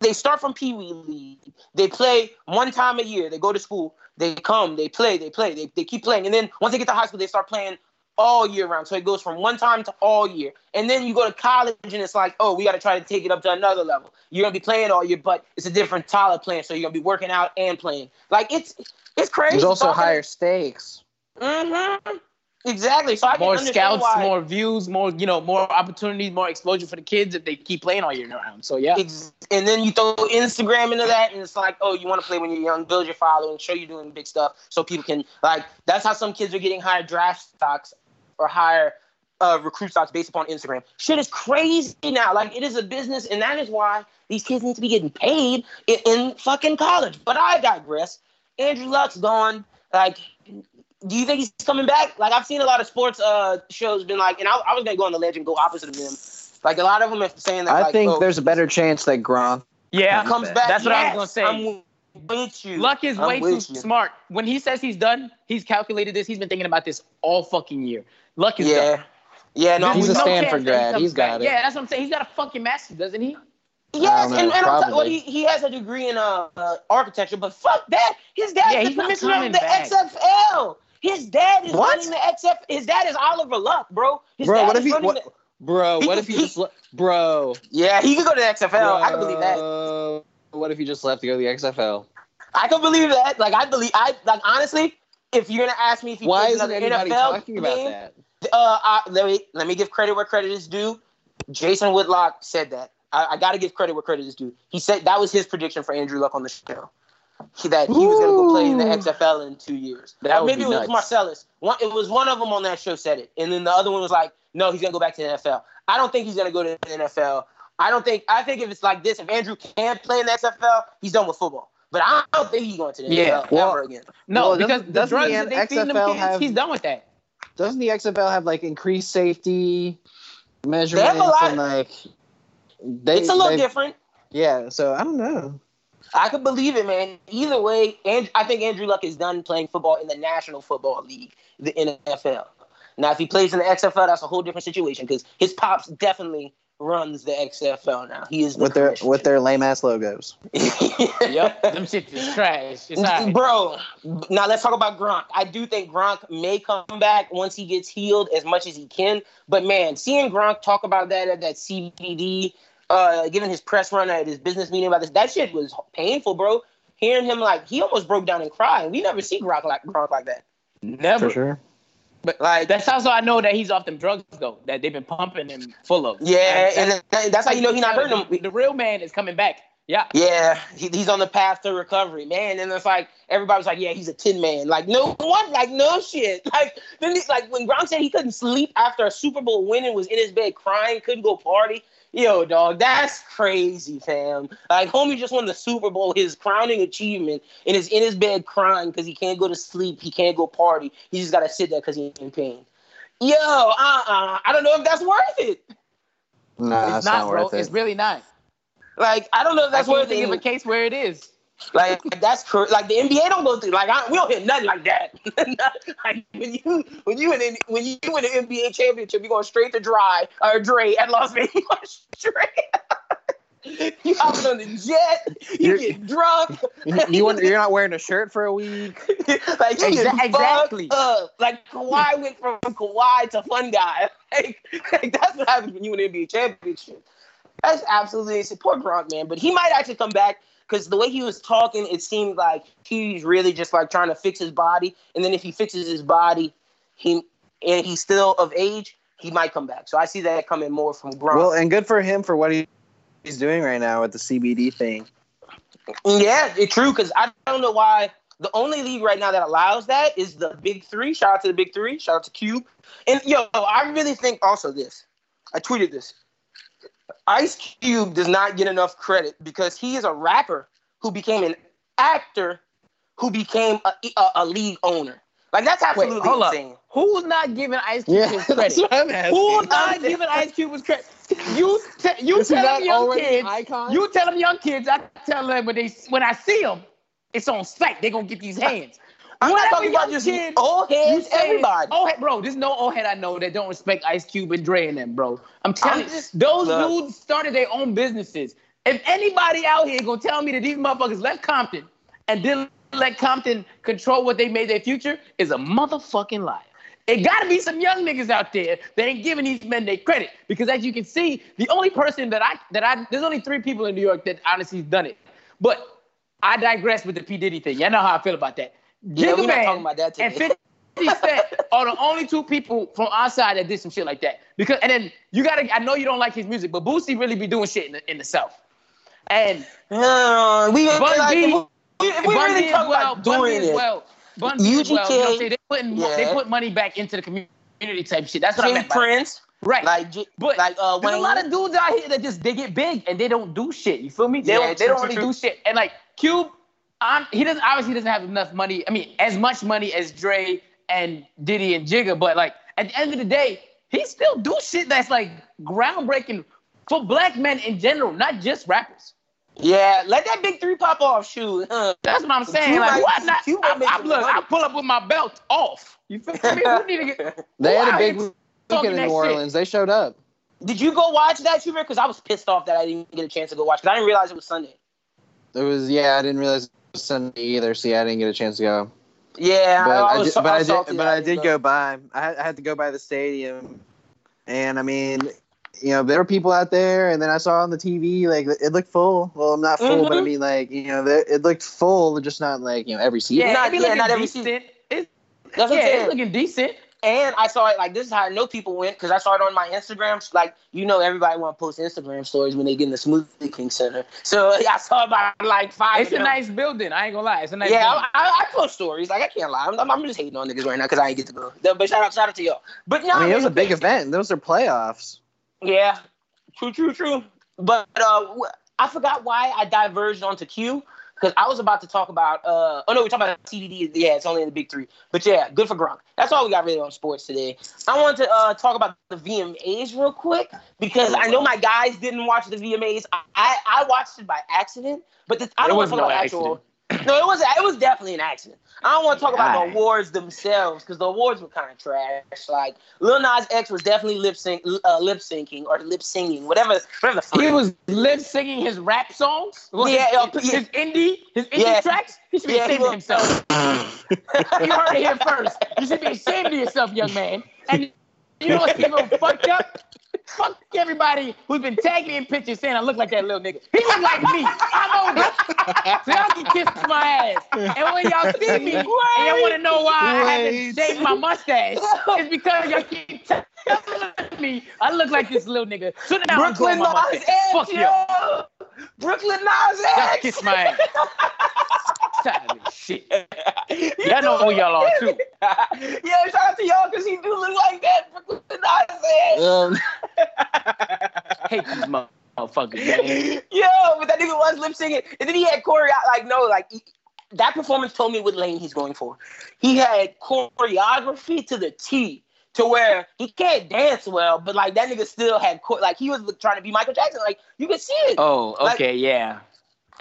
they start from Pee Wee League. They play one time a year. They go to school. They come. They play. They play. They, they keep playing. And then once they get to high school, they start playing all year round. So it goes from one time to all year. And then you go to college, and it's like, oh, we got to try to take it up to another level. You're gonna be playing all year, but it's a different style of playing. So you're gonna be working out and playing. Like it's it's crazy. there's also Talking- higher stakes? Mm-hmm. Exactly. So I More understand scouts, why- more views, more you know, more opportunities, more exposure for the kids if they keep playing all year round. So yeah, Ex- and then you throw Instagram into that, and it's like, oh, you want to play when you're young, build your following, show you're doing big stuff, so people can like. That's how some kids are getting higher draft stocks or hire uh, recruit stocks based upon Instagram. Shit is crazy now. Like it is a business, and that is why these kids need to be getting paid in, in fucking college. But I digress. Andrew Luck's gone. Like, do you think he's coming back? Like I've seen a lot of sports uh shows been like, and I, I was gonna go on the ledge and go opposite of them. Like a lot of them are saying that. I like, think oh, there's a better chance that Gronk. yeah, comes back. That's what I was gonna say. I'm with you. Luck is I'm way too you. smart. When he says he's done, he's calculated this. He's been thinking about this all fucking year. Luck is Yeah, done. yeah. No, He's a know- Stanford chance grad. He's got back. it. Yeah, that's what I'm saying. He's got a fucking master's, doesn't he? Yes, don't and, know, and I'm t- well, he, he has a degree in uh, uh architecture, but fuck that. His dad's Yeah, the commissioner of the back. XFL. His dad is What? running the XFL. His dad is Oliver Luck, bro. His Bro, dad what is if he? What, the- bro, He what could- if he he- just? le- Bro, yeah, he could go to the XFL. I can believe that. What if he just left to go to the XFL? I can believe that. Like I believe. I like honestly. If you're gonna ask me if he Why plays isn't another anybody NFL talking about game, that? Uh, I, let me let me give credit where credit is due. Jason Whitlock said that. I, I got to give credit where credit is due. He said that was his prediction for Andrew Luck on the show. He, that he was going to go play in the Ooh. XFL in two years. That or maybe be it was nuts. Marcellus. One, it was one of them on that show said it, and then the other one was like, "No, he's going to go back to the NFL." I don't think he's going to go to the NFL. I don't think. I think if it's like this, if Andrew can't play in the XFL, he's done with football. But I don't think he's going to the Yeah, NFL well- ever again. No, Well, because doesn't- the drugs the that they feed them XFL kids, have- he's done with that. Doesn't the XFL have like increased safety measurements lot- and like? They, it's a little they- different. Yeah, so I don't know. I could believe it, man. Either way, and I think Andrew Luck is done playing football in the National Football League, the NFL. Now, if he plays in the XFL, that's a whole different situation because his pops definitely runs the XFL now. He is the With their with their lame ass logos. Yep, them shit is trash. It's. Bro, now let's talk about Gronk. I do think Gronk may come back once he gets healed as much as he can. But man, seeing Gronk talk about that at that CBD, uh, giving his press run at his business meeting about this, that shit was painful, bro. Hearing him like he almost broke down and cried. We never see Gronk like Gronk like that. Never. For sure. But like That's also I know that he's off them drugs though that they've been pumping him full of. Yeah, And and that- that's how you know he's not hurting the, him. the real man is coming back. Yeah. Yeah, he, he's on the path to recovery, man. And it's like everybody's like, yeah, he's a tin man. Like no one, like no shit. Like then, he, like when Gronk said he couldn't sleep after a Super Bowl win and was in his bed crying, couldn't go party. Yo, dog, that's crazy, fam. Like homie just won the Super Bowl, his crowning achievement, and is in his bed crying because he can't go to sleep, he can't go party. He just gotta sit there because he's in pain. Yo, uh, uh I don't know if that's worth it. No, it's that's not, not, bro. worth it. It's really not. Like I don't know if that's I can't worth think of a case where it is. Like that's cr- like the NBA don't go through. Like I, we don't hit nothing like that. like when you when you in when you win an NBA championship, you going straight to dry or Dre at Las Vegas. You going straight. you hopping on the jet. You You're- get drunk. You, you're not wearing a shirt for a week. like you get Exa- exactly. up. Like Kawhi went from Kawhi to fun guy. Like, like that's what happens when you win an NBA championship. That's absolutely. Poor Gronk, man. But he might actually come back because the way he was talking, it seemed like he's really just like trying to fix his body. And then if he fixes his body, he and he's still of age, he might come back. So I see that coming more from Gronk. Well, and good for him for what he, he's doing right now with the CBD thing. Yeah, it's true because I don't know why the only league right now that allows that is the Big Three. Shout out to the Big Three. Shout out to Cube. And yo, I really think also this. I tweeted this. Ice Cube does not get enough credit because he is a rapper who became an actor who became a, a, a league owner. Like that's absolutely hold up. insane. Who's not giving Ice Cube Yeah, his that's credit? what I'm asking. Who's not giving Ice Cube his credit? You, te- you Is tell them young kids. icon? You tell them young kids. I tell them when they when I see them, it's on sight. They gonna get these hands. I'm not talking about just kid old heads, say- everybody. Oh, head, bro, there's no old head I know that don't respect Ice Cube and Dre and them, bro. I'm telling I'm you, those look. dudes started their own businesses. If anybody out here gonna tell me that these motherfuckers left Compton and didn't let Compton control what they made their future, is a motherfucking liar. It gotta be some young niggas out there that ain't giving these men their credit. Because as you can see, the only person that I that I there's only three people in New York that honestly done it. But I digress with the P. Diddy thing. Y'all know how I feel about that. Yeah, Jigga Man talking about that and 50 Cent are the only two people from our side that did some shit like that. Because and then you gotta I know you don't like his music, but Boosie really be doing shit in the, in the South. And Uh, we Bun like, B- we, we Bun really B talk well, about Bun B doing as it. well. Bun B well. You know what I'm saying? They putting mo- they put money back into the community type shit. That's what I King meant by Prince, Right. like, But like uh, There's Wayne. a lot of dudes out here that just they get big and they don't do shit. You feel me? They Yeah, don't they true, don't really true. do shit. And like Cube, um, he doesn't obviously doesn't have enough money. I mean, as much money as Dre and Diddy and Jigga, but like at the end of the day, he still do shit that's like groundbreaking for black men in general, not just rappers. yeah, let that big three pop off. Shoot, That's what I'm saying. Cube like, might- what? Not, Cube I, I, look. I pull up with my belt off. You feel me? Who need to get? They had a big here weekend in that New shit? Orleans. They showed up. Did you go watch that, Schubert? Because I was pissed off that I didn't get a chance to go watch. Because I didn't realize it was Sunday. It was yeah. I didn't realize it was Sunday either. So yeah, I didn't get a chance to go. Yeah, But I, was did, so- but I was salty did, but I didn't go by. I had, I had to go by the stadium, and I mean, you know, there were people out there, and then I saw on the TV like it looked full. Well, I'm not full, but I Mhm. mean, like you know, there, it looked full, just not like you know every seat. Yeah, Not- it be yeah, looking not every seat. It's, That's what yeah, I'm saying. it's looking decent. And I saw it like this is how I know people went because I saw it on my Instagram. Like you know, everybody want to post Instagram stories when they get in the Smoothie King Center. So yeah, I saw about like five. It's a them. nice building. I ain't gonna lie. It's a nice yeah, building. I, I, I post stories. Like I can't lie. I'm, I'm just hating on niggas right now because I ain't get to go. But shout out, shout out to y'all. But no, I mean, it was a big event. Those are playoffs. Yeah, true, true, true. But uh, I forgot why I diverged onto Q because I was about to talk about. Uh, oh no, we're talking about CBD. Yeah, it's only in the big three. But yeah, good for Gronk. That's all we got really on sports today. I wanted to uh, talk about the VMAs real quick because I know my guys didn't watch the VMAs. I I, I watched it by accident, but the, I don't want to talk no about actual. No, it was it was definitely an accident. I don't want to talk about the awards themselves because the awards were kind of trash. Like Lil Nas X was definitely lip sync, uh, lip syncing or lip singing, whatever, whatever the fuck. He was lip singing his rap songs. Well, Yeah, his, yeah, his indie, his indie Yeah. tracks. He should be Yeah, ashamed of himself. you heard it here first. You should be ashamed of yourself, young man. And you know what's even fucked up? Fuck everybody who's been tagging me in pictures saying I look like that little nigga. He look like me. I'm older. So y'all can kiss my ass. And when y'all see me and y'all want to know why I haven't Wait. shaved my mustache, it's because y'all keep telling me I look like this little nigga. So now Brooklyn Nas. Fuck X, you. yo. Brooklyn Nas Y'all X. kiss my ass. Childish shit. Y'all know who y'all are too. yeah, shout out to y'all because he do look like that. Brooklyn Nas X. Um, Hate these motherfuckers, man. Yo, but that nigga was lip singing, and then he had choreo. Like no, like he- that performance told me what lane he's going for. He had choreography to the T, to where he can't dance well, but like that nigga still had chor- like he was trying to be Michael Jackson. Like you can see it. Oh, Like- okay, yeah.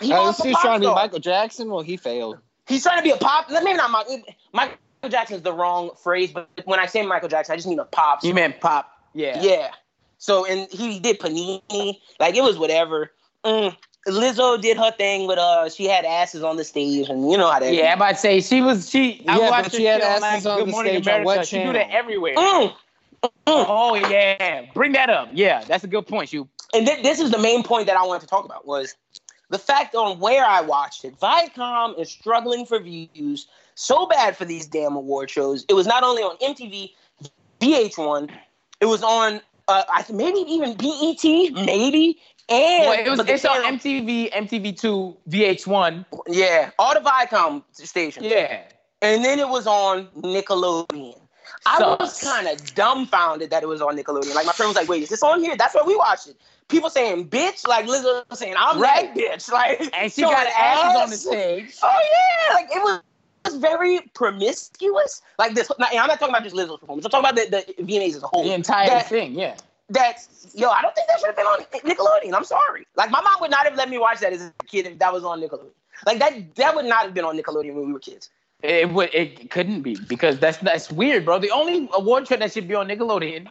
He I was a just trying to be. Michael Jackson. Well, he failed. He's trying to be a pop. Maybe not Michael. Michael Jackson is the wrong phrase, but when I say Michael Jackson, I just mean a pop. You meant pop. Yeah. Yeah. So and he did Panini, like it was whatever. Mm. Lizzo did her thing with uh, she had asses on the stage, and you know how that. Yeah, I'm about to say she was she. I Yeah, watched but she had shit asses like on Good the Morning stage on what she do channel? that everywhere. Mm. Oh yeah, bring that up. Yeah, that's a good point. You. And thi- this is the main point that I wanted to talk about was the fact on where I watched it. Viacom is struggling for views so bad for these damn award shows. It was not only on MTV, VH1, it was on uh, maybe even BET, maybe. And Well, it was. It's on MTV, MTV Two, VH1. Yeah, all the Viacom stations. Yeah. And then it was on Nickelodeon. I was kind of dumbfounded that it was on Nickelodeon. Like my friend was like, "Wait, is this on here?" That's where we watched it. People saying "bitch," like Lizzo saying, "I'm Right. that bitch." Like, And she got asses on the stage. Oh yeah, like it was, was very promiscuous. Like this. Now, I'm not talking about just Lizzo's performance. I'm talking about the, the VMAs as a whole. The entire That- thing. Yeah. That's yo, I don't think that should have been on Nickelodeon. I'm sorry. Like my mom would not have let me watch that as a kid if that was on Nickelodeon. Like that, that would not have been on Nickelodeon when we were kids. It would. It couldn't be because that's that's weird, bro. The only award show that should be on Nickelodeon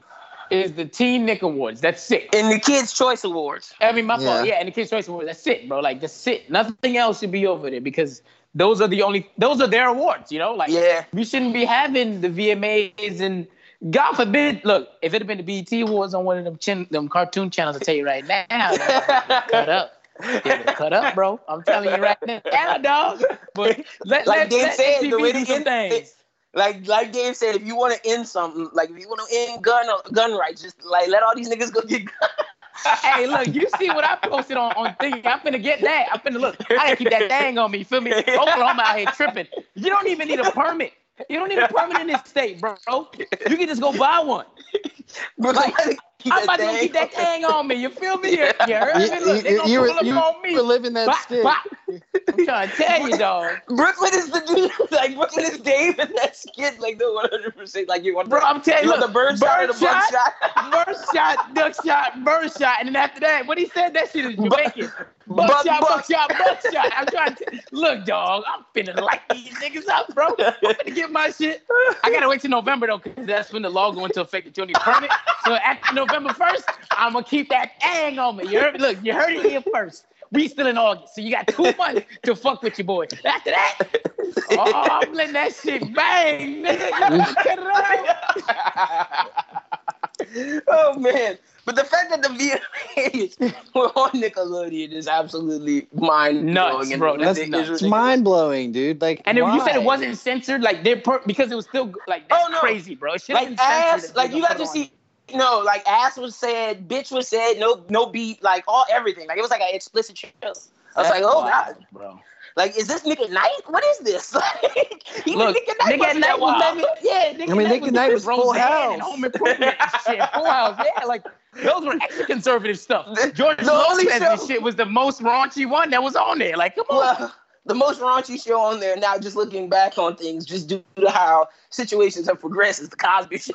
is the Teen Nick Awards. That's it. In the Kids Choice Awards. I mean, my fault. Yeah. Yeah, and the Kids Choice Awards. That's it, bro. Like that's it. Nothing else should be over there because those are the only. Those are their awards. You know, like Yeah. we shouldn't be having the VMAs and God forbid. Look, if it had been the BET Awards on one of them chin, them cartoon channels, I tell you right now, cut up. Cut up, bro. I'm telling you right now, dog. But let, Like let, Dave let said, the way to end things. Like like Dave said, if you want to end something, like if you want to end gun gun rights, just like let all these niggas go get guns. hey, look, you see what I posted on, on thing. I'm finna get that. I'm finna look. I keep that thing on me. You feel me? Oklahoma out here tripping. You don't even need a permit. You don't need a permit in this state, bro. You can just go buy one. But Like, keep I'm about to keep that thing on me. You feel me? You, you heard me? Look, they You, gonna you, pull up you on me. were living that Bop, skit. bop. I'm trying to tell you, dog. Brooklyn is the dude. Like Brooklyn is Dave in that skit. Like the 100. percent Like you want Bro, I'm telling you you, want the bird, shot or the buck shot? bird shot, duck shot, bird shot, and then after that, what he said, that shit is Jamaican. Buck, Buck, shot, buck. buck shot, buck shot. I'm trying to look, dog. I'm finna light these niggas up, bro. I'm finna get my shit. I gotta wait till November though, cause that's when the law go into effect that you need permit. So after November first, I'm gonna keep that thing on me. You heard, look, you heard it here first. We still in August, so you got two months to fuck with your boy. After that, oh, I'm letting that shit bang, nigga. Cut it out. oh man. But the fact that the VMAs were on Nickelodeon is absolutely mind Nuts, bro. That's nuts. It's mind blowing, dude. Like, And if you said it wasn't censored, like they're per- because it was still like that's Oh, no. crazy, bro. It should have like been censored. ass, like you got to put it on. see. No, like ass was said, bitch was said, no, no beat, like all everything. Like it was like an explicit show. I was That's like, oh wild, god, bro. like is this Nick at Nite? What is this? Like, even Look, Nick at Nite, Nick wasn't Night that was maybe, yeah. Nick I mean, at Nick at Nite was Full House. and Home Improvement shit. Full House, yeah. Like those were extra conservative stuff. The- George the only Lopez and show- shit was the most raunchy one that was on there. Like, come on. Well, the most raunchy show on there now, just looking back on things, just due to how situations have progressed, is the Cosby Show.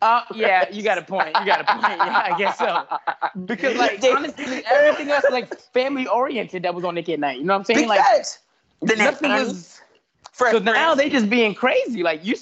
Uh, yeah, you got a point. You got a point. Yeah, I guess so. Because like honestly, everything else like family oriented that was on Nick at Nite. You know what I'm saying? Big Like facts. The nothing was. Fresh So now they just being crazy. Like you,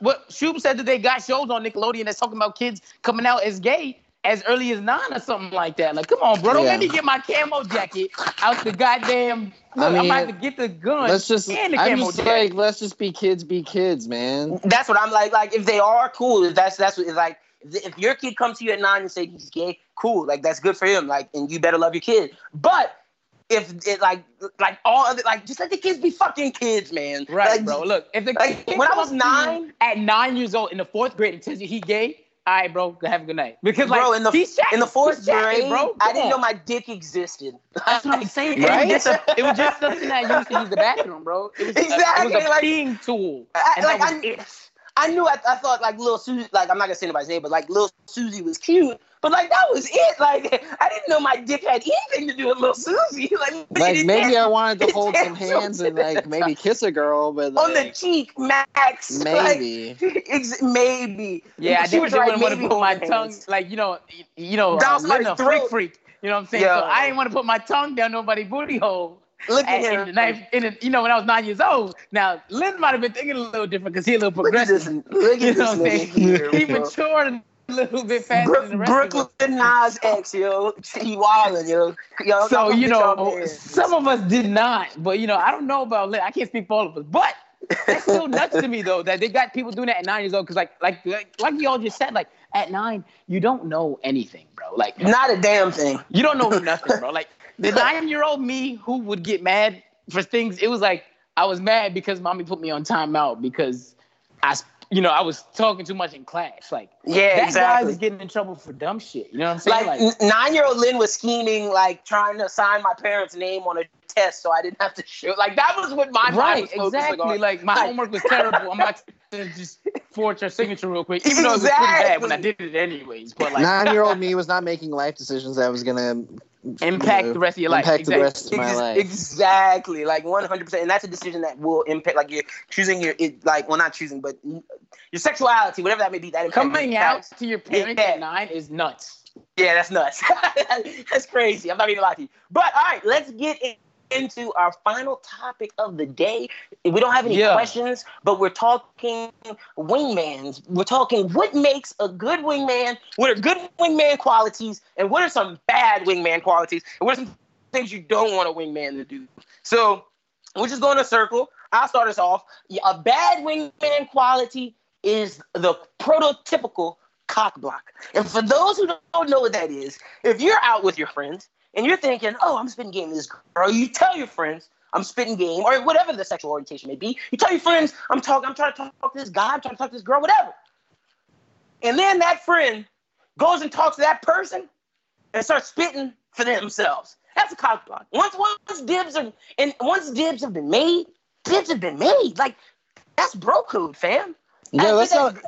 what Shub said that they got shows on Nickelodeon that's talking about kids coming out as gay as early as nine or something like that. Like, come on, bro, don't Yeah. let me get my camo jacket out the goddamn. Look, I am about to get the gun. Let's just, and the I'm just jacket. like, let's just be kids, be kids, man. That's what I'm like. Like if they are cool, if that's that's what it's like. If your kid comes to you at nine and say he's gay, cool. Like that's good for him. Like and you better love your kid. But if it like like all other like just let the kids be fucking kids, man. Right, Like, bro. Look, if the like, kid when I was nine- at nine years old in the fourth grade and tells you he gay, all right, bro, have a good night. Because like bro, in the chatting, in the fourth he's chatting, grade, bro. I didn't know my dick existed. That's what I'm saying. Right? It, was just a, it was just something that I used to use the bathroom, bro. It was, Exactly, A, it was a like- peeing tool. I- like, I-. I knew I, I thought like little Susie, like I'm not gonna say anybody's name, but like little Susie was cute. But like that was it. Like I didn't know my dick had anything to do with little Susie. Like, Like maybe did- I wanted to hold some hands and something. like maybe kiss a girl, but on the cheek, Max. maybe. Like, ex- maybe. Yeah, I She didn't, was didn't right, want to put my hold tongue, like you know, you know, Down uh, somebody's living a freak freak. You know what I'm saying? Yo. So I didn't want to put my tongue down nobody's booty hole. Look at And, him. and the knife, in the, you know, when I was nine years old. Now Lynn might have been thinking a little different because he a little Look at this. progressive. Look at You this know what I'm saying? here, he matured a little bit faster Brook- than the rest. Brooklyn Nas X, yo. He wildin', yo. yo So you know, some of us did not, but you know, I don't know about. I can't speak for all of us, but that's still nuts to me though that they got people doing that at nine years old. Because like, like, like, like y'all just said, like at nine, you don't know anything, bro. Like, Not a damn thing. you don't know nothing, bro. Like the nine-year-old me who would get mad for things, it was like I was mad because mommy put me on timeout because I, you know, I was talking too much in class. Like Yeah, that guy exactly. was getting in trouble for dumb shit. You know what I'm saying? Like, nine year old Lynn was scheming, like trying to sign my parents' name on a test so I didn't have to show. Like that was what my mind Right, was focusing exactly. on. Like my Like- homework was terrible. I'm about to just forge your signature real quick, even though it was pretty bad when I did it anyways. But like Nine year old me was not making life decisions that was gonna impact you know, the rest of your life. impact the Exactly. rest of my Ex- life. Exactly, like one hundred percent, and that's a decision that will impact, like you're choosing your, it, like well, not choosing, but your sexuality, whatever that may be. That Coming your out spouse. to your parents Yeah. at nine is nuts. Yeah, that's nuts. that's crazy. I'm not even gonna lie to you. But all right, let's get in- into our final topic of the day. We don't have any Yeah. questions, but we're talking wingmans. We're talking what makes a good wingman, what are good wingman qualities, and what are some bad wingman qualities, and what are some things you don't want a wingman to do. So we're just going in a circle. I'll start us off. A bad wingman quality is the prototypical cock block. And for those who don't know what that is, if you're out with your friends and you're thinking, oh, I'm spitting game with this girl, you tell your friends, I'm spitting game, or whatever the sexual orientation may be. You tell your friends, I'm talking, I'm trying to talk to this guy, I'm trying to talk to this girl, whatever. And then that friend goes and talks to that person and starts spitting for themselves. That's a cock block. Once once dibs are and once dibs have been made, dibs have been made. Like that's bro code, fam. Yeah, that's think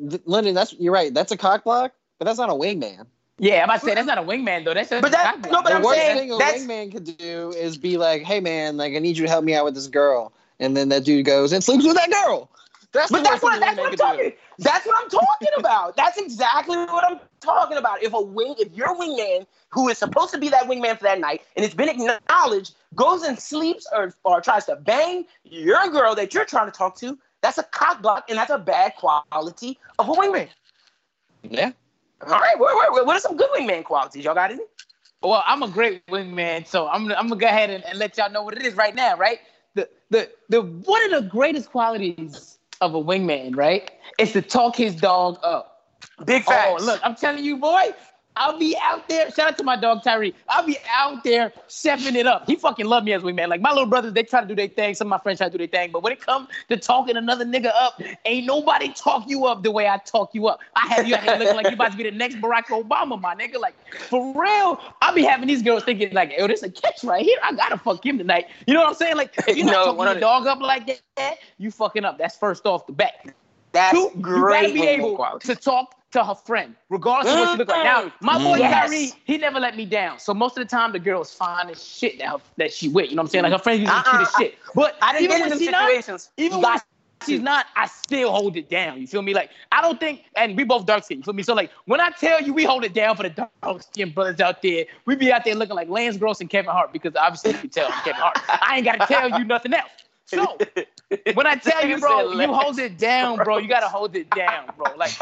not Lyndon. That's you're right. That's a cock block, but that's not a wingman. Yeah, I'm about to say that's not a wingman though. That's just But a that- no, but the I'm worst saying thing a wingman could do is be like, "Hey, man, like I need you to help me out with this girl," and then that dude goes and sleeps with that girl. That's But that's what that's what I'm do. talking. That's what I'm talking about. That's exactly what I'm talking about. If a wing, if your wingman, who is supposed to be that wingman for that night, and it's been acknowledged, goes and sleeps or or tries to bang your girl that you're trying to talk to, that's a cock block, and that's a bad quality of a wingman. Yeah. All right, what, what, what are some good wingman qualities? Y'all got any? Well, I'm a great wingman, so I'm I'm gonna go ahead and, and let y'all know what it is right now, right? The the the one of the greatest qualities of a wingman, right, is to talk his dog up. Big oh, facts. Oh, look, I'm telling you, boy, I'll be out there. Shout out to my dog Tyree. I'll be out there chefing it up. He fucking love me as wingman. Like my little brothers, they try to do their thing. Some of my friends try to do their thing. But when it comes to talking another nigga up, ain't nobody talk you up the way I talk you up. I have you out here looking like you about to be the next Barack Obama, my nigga. Like for real, I'll be having these girls thinking like, yo, this a catch right here. I gotta fuck him tonight. You know what I'm saying? Like you're not No, talking 100. your dog up like that, you fucking up. That's first off the bat. That's Two, you great gotta be able to talk to her friend, regardless of what she look like. Now, my boy mm. Yes. Kyrie, he never let me down. So most of the time, the girl is fine as shit that her, that she with. You know what I'm saying? Like her friends usually Uh-uh. cute as shit. But I didn't even get when in she them not, even when she's not, I still hold it down. You feel me? Like I don't think, and we both dark skin. You feel me? So like when I tell you we hold it down for the dark skin brothers out there, we be out there looking like Lance Gross and Kevin Hart because obviously you can tell I'm Kevin Hart. I ain't gotta tell you nothing else. So when I tell you, bro, you hold it down, bro. You gotta hold it down, bro. Like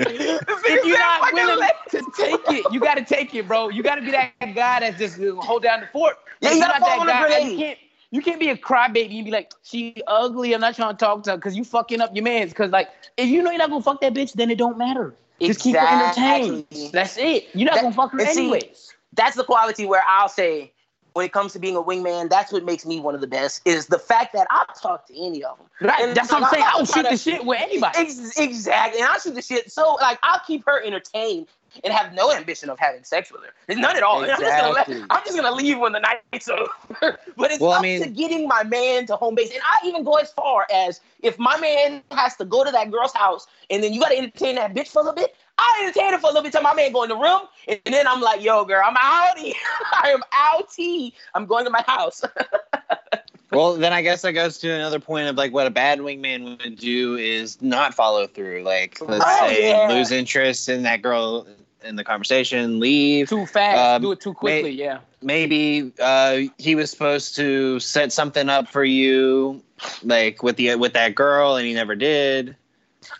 if you're not willing to take it, you gotta take it, bro. You gotta be that guy that's just hold down the fort. Yeah, you gotta not fall on the that guy, grenade. You can't. You can't be a crybaby and be like, she ugly. I'm not trying to talk to her because you fucking up your man's. Because like, if you know you're not gonna fuck that bitch, then it don't matter. Just keep her entertained. That's it. You're not That- gonna fuck her and see, anyways. That's the quality where I'll say, when it comes to being a wingman, that's what makes me one of the best. Is the fact that I'll talk to any of them. Right. That's what I'm saying. I don't shoot try the shit with anybody. Ex- exactly, and I shoot the shit. So like, I'll keep her entertained and have no ambition of having sex with her. There's none at all. I'm, just gonna let, Exactly. I'm just gonna leave when the night's over. but it's Well, I up mean- to getting my man to home base, and I even go as far as if my man has to go to that girl's house, and then you got to entertain that bitch for a little bit. I entertain her for a little bit till my man go in the room, and then I'm like, "Yo, girl, I'm outie. I am outie. I'm going to my house." Well, then I guess that goes to another point of like what a bad wingman would do is not follow through. Like, let's Oh, say yeah. lose interest in that girl in the conversation, leave. Too fast. Um, do it too quickly. may- yeah. Maybe uh, he was supposed to set something up for you, like with the with that girl, and he never did.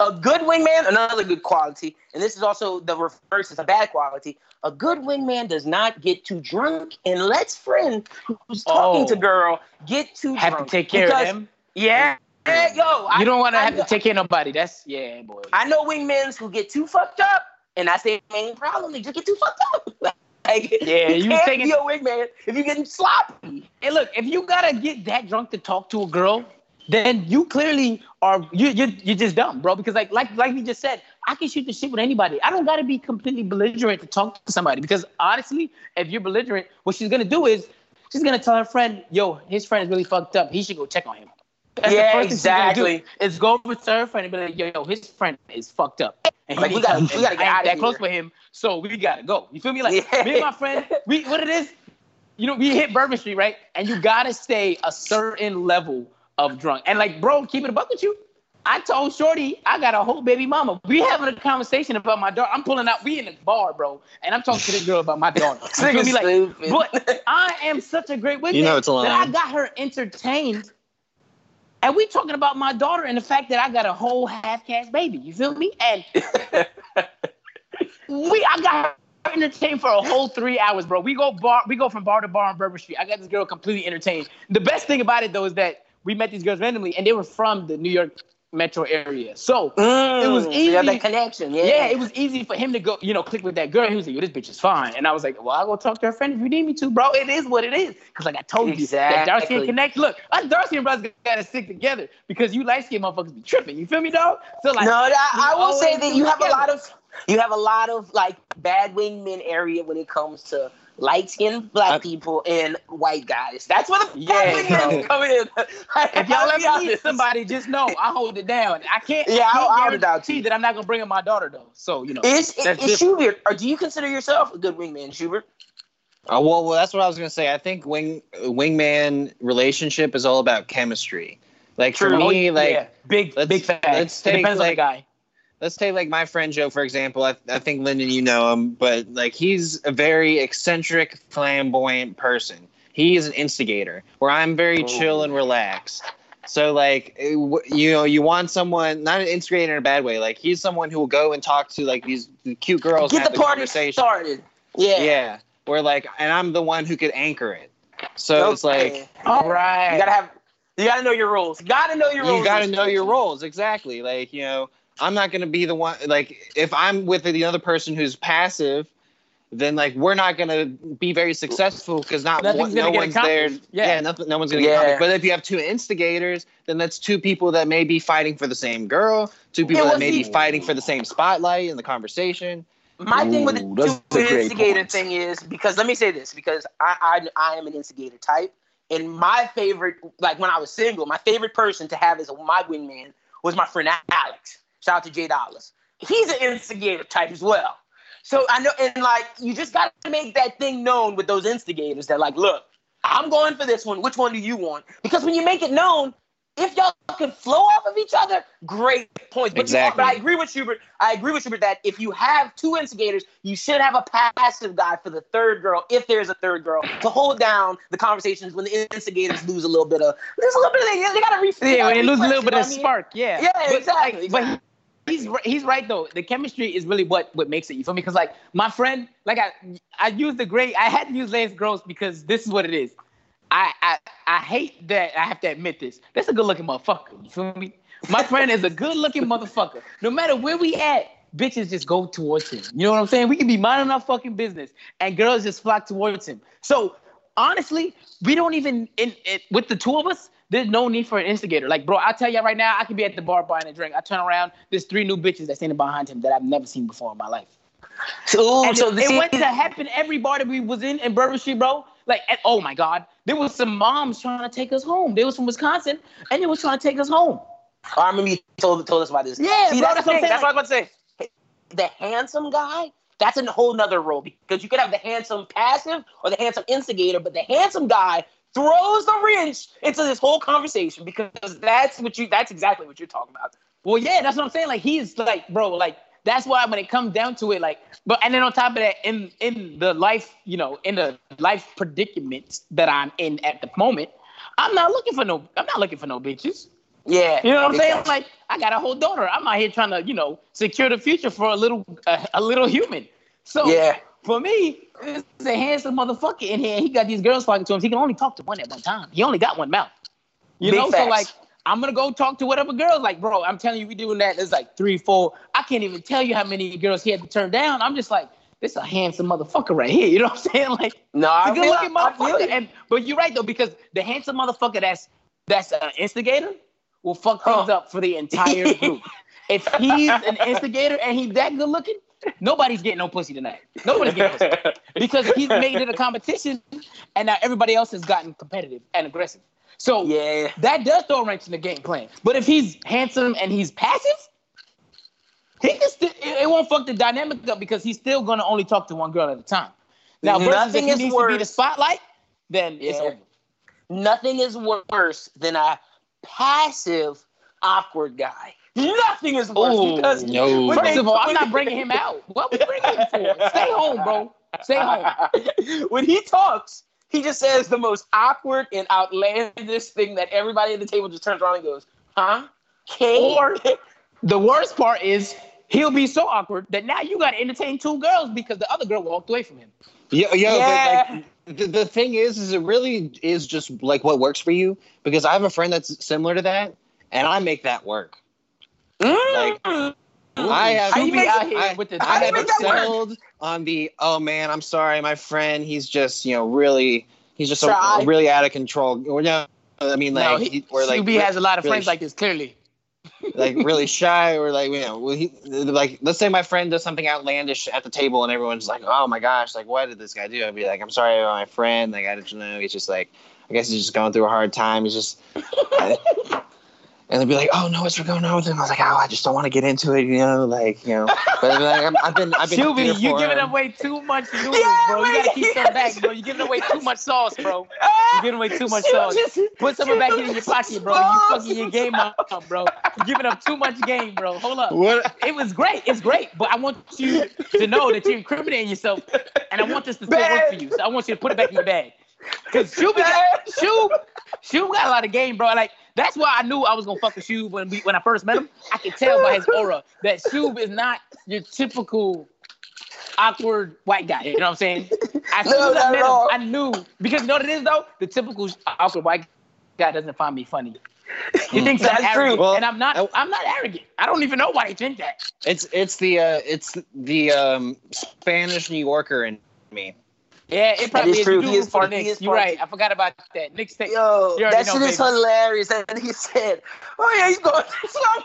A good wingman, another good quality, and this is also the reverse is a bad quality. A good wingman does not get too drunk and lets friend who's talking Oh. to girl get too Have to drunk. take care Because- of them. Yeah, yeah, yo, You don't want to have to take care of nobody. That's yeah, boy. I know wingmans who get too fucked up, and that's their main problem. They just get too fucked up. like, Yeah, you you can't taking- be a wingman if you're getting sloppy. Hey, look, if you gotta get that drunk to talk to a girl, then you clearly are you you you're just dumb, bro. Because like like like we just said, I can shoot the shit with anybody. I don't gotta be completely belligerent to talk to somebody. Because honestly, if you're belligerent, what she's gonna do is she's gonna tell her friend, "Yo, his friend is really fucked up. He should go check on him." That's the Yeah, first thing she's gonna do, exactly. It's go over to her friend and be like, "Yo, yo, his friend is fucked up, and Like, we gotta- we gotta get outta that close with him, so we gotta go." You feel me? Like Yeah. me and my friend, we what it is, you know, we hit Bourbon Street, right? And you gotta stay a certain level of drunk. And like, bro, keep it a buck with you. I told Shorty I got a whole baby mama. We having a conversation about my daughter. I'm pulling out. We in the bar, bro, and I'm talking to this girl about my daughter. Feel me? Like, but I am such a great witness You know it's a that I got her entertained. And we talking about my daughter and the fact that I got a whole half-caste baby. You feel me? And we I got her entertained for a whole three hours, bro. We go bar, we go from bar to bar on Bourbon Street. I got this girl completely entertained. The best thing about it though is that we met these girls randomly and they were from the New York metro area. So mm. it was easy. that connection. Yeah, yeah, it was easy for him to go, you know, click with that girl. He was like, yo, this bitch is fine. And I was like, well, I'll go talk to her friend if you need me to, bro. It is what it is. Because, like I told you, that Darcy Exactly. and Connect, look, us Darcy and brothers got to stick together because you light skinned motherfuckers be tripping. You feel me, dog? So, like, no, we I will say that you have a lot of you have a lot of like bad wingmen area when it comes to light skinned black I- people and white guys. That's where the Yeah, bad wingmen bro. come in. if y'all I'll be ever need somebody, just know I hold it down. I can't, Yeah, I I'll- can't I'll hold it down guarantee too. that I'm not going to bring up my daughter, though. So, you know. Is, That's is Schubert, or do you consider yourself a good wingman, Schubert? Oh well, well, that's what I was gonna say. I think wing wingman relationship is all about chemistry. Like for me, oh, like yeah, big, big fact. let's it take, depends on the guy. Let's take like my friend Joe for example. I, I think Lyndon, you know him, but like he's a very eccentric, flamboyant person. He is an instigator, where I'm very Oh. chill and relaxed. So like eh, you know, you want someone not an instigator in a bad way. Like he's someone who will go and talk to like these cute girls. and Get have the party started. Yeah. Yeah, where like, and I'm the one who could anchor it. So it's like. Okay. All right. you gotta have, you gotta know your rules. You gotta know your rules. you got to know your roles exactly like you know i'm not going to be the one like if i'm with the other person who's passive then like we're not going to be very successful because not one, gonna no one's there. Yeah. yeah, nothing, no one's going to Yeah. get accomplished. but if you have two instigators then that's two people that may be fighting for the same girl two people Yeah, that well, may be fighting for the same spotlight in the conversation My thing with the two instigator point. thing is because let me say this because I, I I am an instigator type, and my favorite like when I was single, my favorite person to have as my wingman was my friend Alex. Shout out to Jay Dollars. He's an instigator type as well. So I know, and like you just got to make that thing known with those instigators that like, look, I'm going for this one. Which one do you want? Because when you make it known, if y'all can flow off of each other, great points. But, you- Exactly. but I agree with Schubert. I agree with Schubert that if you have two instigators, you should have a passive guy for the third girl, if there's a third girl, to hold down the conversations when the instigators lose a little bit of, there's a little bit of, they, they gotta refresh. Yeah, when they lose a little bit of I mean? spark. Yeah. Yeah, But, exactly, like, but he's he's right though. The chemistry is really what what makes it. You feel me? Because like my friend, like I I used the great. I had to use Lance Gross because this is what it is. I I I hate that I have to admit this. That's a good looking motherfucker. You feel me? My friend is a good looking motherfucker. No matter where we at, bitches just go towards him. You know what I'm saying? We can be minding our fucking business, and girls just flock towards him. So honestly, we don't even in it with the two of us. There's no need for an instigator. Like, bro, I tell you right now, I could be at the bar buying a drink. I turn around, there's three new bitches that's standing behind him that I've never seen before in my life. So, And so it, it went to happen every bar that we was in in Bourbon Street, bro. Like, and- oh my God, there was some moms trying to take us home. They was from Wisconsin, and they was trying to take us home. Oh, I remember you told, told us about this. Yeah, See, bro, that's, that's what. That's what I was about to say. The handsome guy, that's a whole nother role because you could have the handsome passive or the handsome instigator, but the handsome guy throws the wrench into this whole conversation because that's what you that's exactly what you're talking about. Well, yeah, that's what I'm saying. Like he's like, bro, like that's why when it comes down to it, like, but and then on top of that, in in the life, you know, in the life predicament that I'm in at the moment, I'm not looking for no, I'm not looking for no bitches. Yeah. You know what I'm saying? Like, I got a whole daughter. I'm out here trying to, you know, secure the future for a little, uh, a little human. So Yeah. for me, it's a handsome motherfucker in here. He got these girls talking to him. He can only talk to one at one time. He only got one mouth. You Big know, so like, I'm gonna go talk to whatever girls. Like, bro, I'm telling you, we doing that. There's like three, four. I can't even tell you how many girls he had to turn down. I'm just like, this a handsome motherfucker right here. You know what I'm saying? Like, No, I good looking motherfucker. And but you're right though, because the handsome motherfucker that's that's an instigator will fuck Huh. things up for the entire group. if he's an instigator and he's that good looking, nobody's getting no pussy tonight. Nobody's getting pussy because he's made it a competition, and now everybody else has gotten competitive and aggressive. So yeah. that does throw a wrench in the game plan. But if he's handsome and he's passive, he can still it, won't fuck the dynamic up because he's still gonna only talk to one girl at a time. Now, Nothing if he is needs to be the spotlight, then it's over. Nothing is worse than a passive, awkward guy. Nothing is worse Ooh, because no. First they- of all, I'm not bringing him out. What we bringing him for? Stay home, bro. Stay home. when he talks, he just says the most awkward and outlandish thing that everybody at the table just turns around and goes, "Huh? K?" Or the worst part is he'll be so awkward that now you got to entertain two girls because the other girl walked away from him. Yo, yo, Yeah. but like the, the thing is, is it really is just like what works for you? Because I have a friend that's similar to that, and I make that work. Like, mm. I have, You be out here I, with the I have make that work? excelled on the. Oh man, I'm sorry, my friend. He's just you know really. He's just a, really out of control. Or no, I mean like no, he, he, or like CB has a lot of really friends like this. Clearly, like really shy or like you know well, he, like let's say my friend does something outlandish at the table and everyone's like oh my gosh like what did this guy do i'd be like i'm sorry about my friend like i don't know he's just like i guess he's just going through a hard time he's just and they'd be like oh no what's going on with him i was like oh i just don't want to get into it you know like you know but I'd be like, I'm, i've been i've been here Shuby, you for giving him. away too much noodles, Yeah, bro. You gotta keep some back, bro. You're giving away too much sauce, bro. You're giving away too much sauce. just- Put some of it back in your pocket, bro. You Sauce. fucking your game up, bro. You're giving up too much game, bro. Hold up. what It was great. It's great, but I want you to know that you're incriminating yourself, and I want this to still work for you. So I want you to put it back in your bag. Cause Shub got Shub, Shub got a lot of game, bro. Like that's why I knew I was gonna fuck with Shub when we when I first met him. I could tell by his aura that Shub is not your typical awkward white guy. You know what I'm saying? As soon No, as I not met at all. him, I knew because you know what it is though. The typical awkward white guy doesn't find me funny. He thinks I'm That's true. Well, and I'm not. I- I'm not arrogant. I don't even know why they think that. it's it's the uh it's the um spanish new yorker in me Yeah, it probably is true. He is for Knicks. You're right. I forgot about that. Knicks take. Yo, that know, shit is baby. hilarious. And he said, "Oh yeah, he's going through some."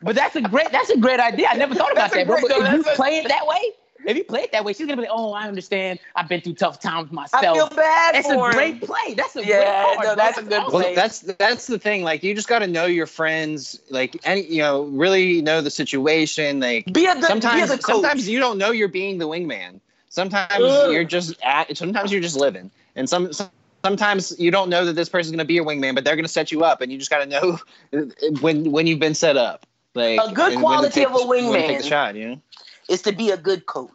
But that's a great. That's a great idea. I never thought about That's that, bro. great- But no, if you play it that way, if you play it that way, she's gonna be like, "Oh, I understand. I've been through tough times myself." I feel myself." bad That's a him. great play. That's a Yeah, great card. no, bro. that's a good awesome. Well, play. that's that's the thing. Like, you just got to know your friends. Like, any you know, really know the situation. Like, Be a good, be a sometimes coach. sometimes you don't know you're being the wingman. Sometimes Ugh. you're just at. Sometimes you're just living, and some. some Sometimes you don't know that this person's going to be your wingman, but they're going to set you up, and you just got to know when when you've been set up. Like A good and when to quality take of a the- take wingman. the shot. You know. is to be a good coach.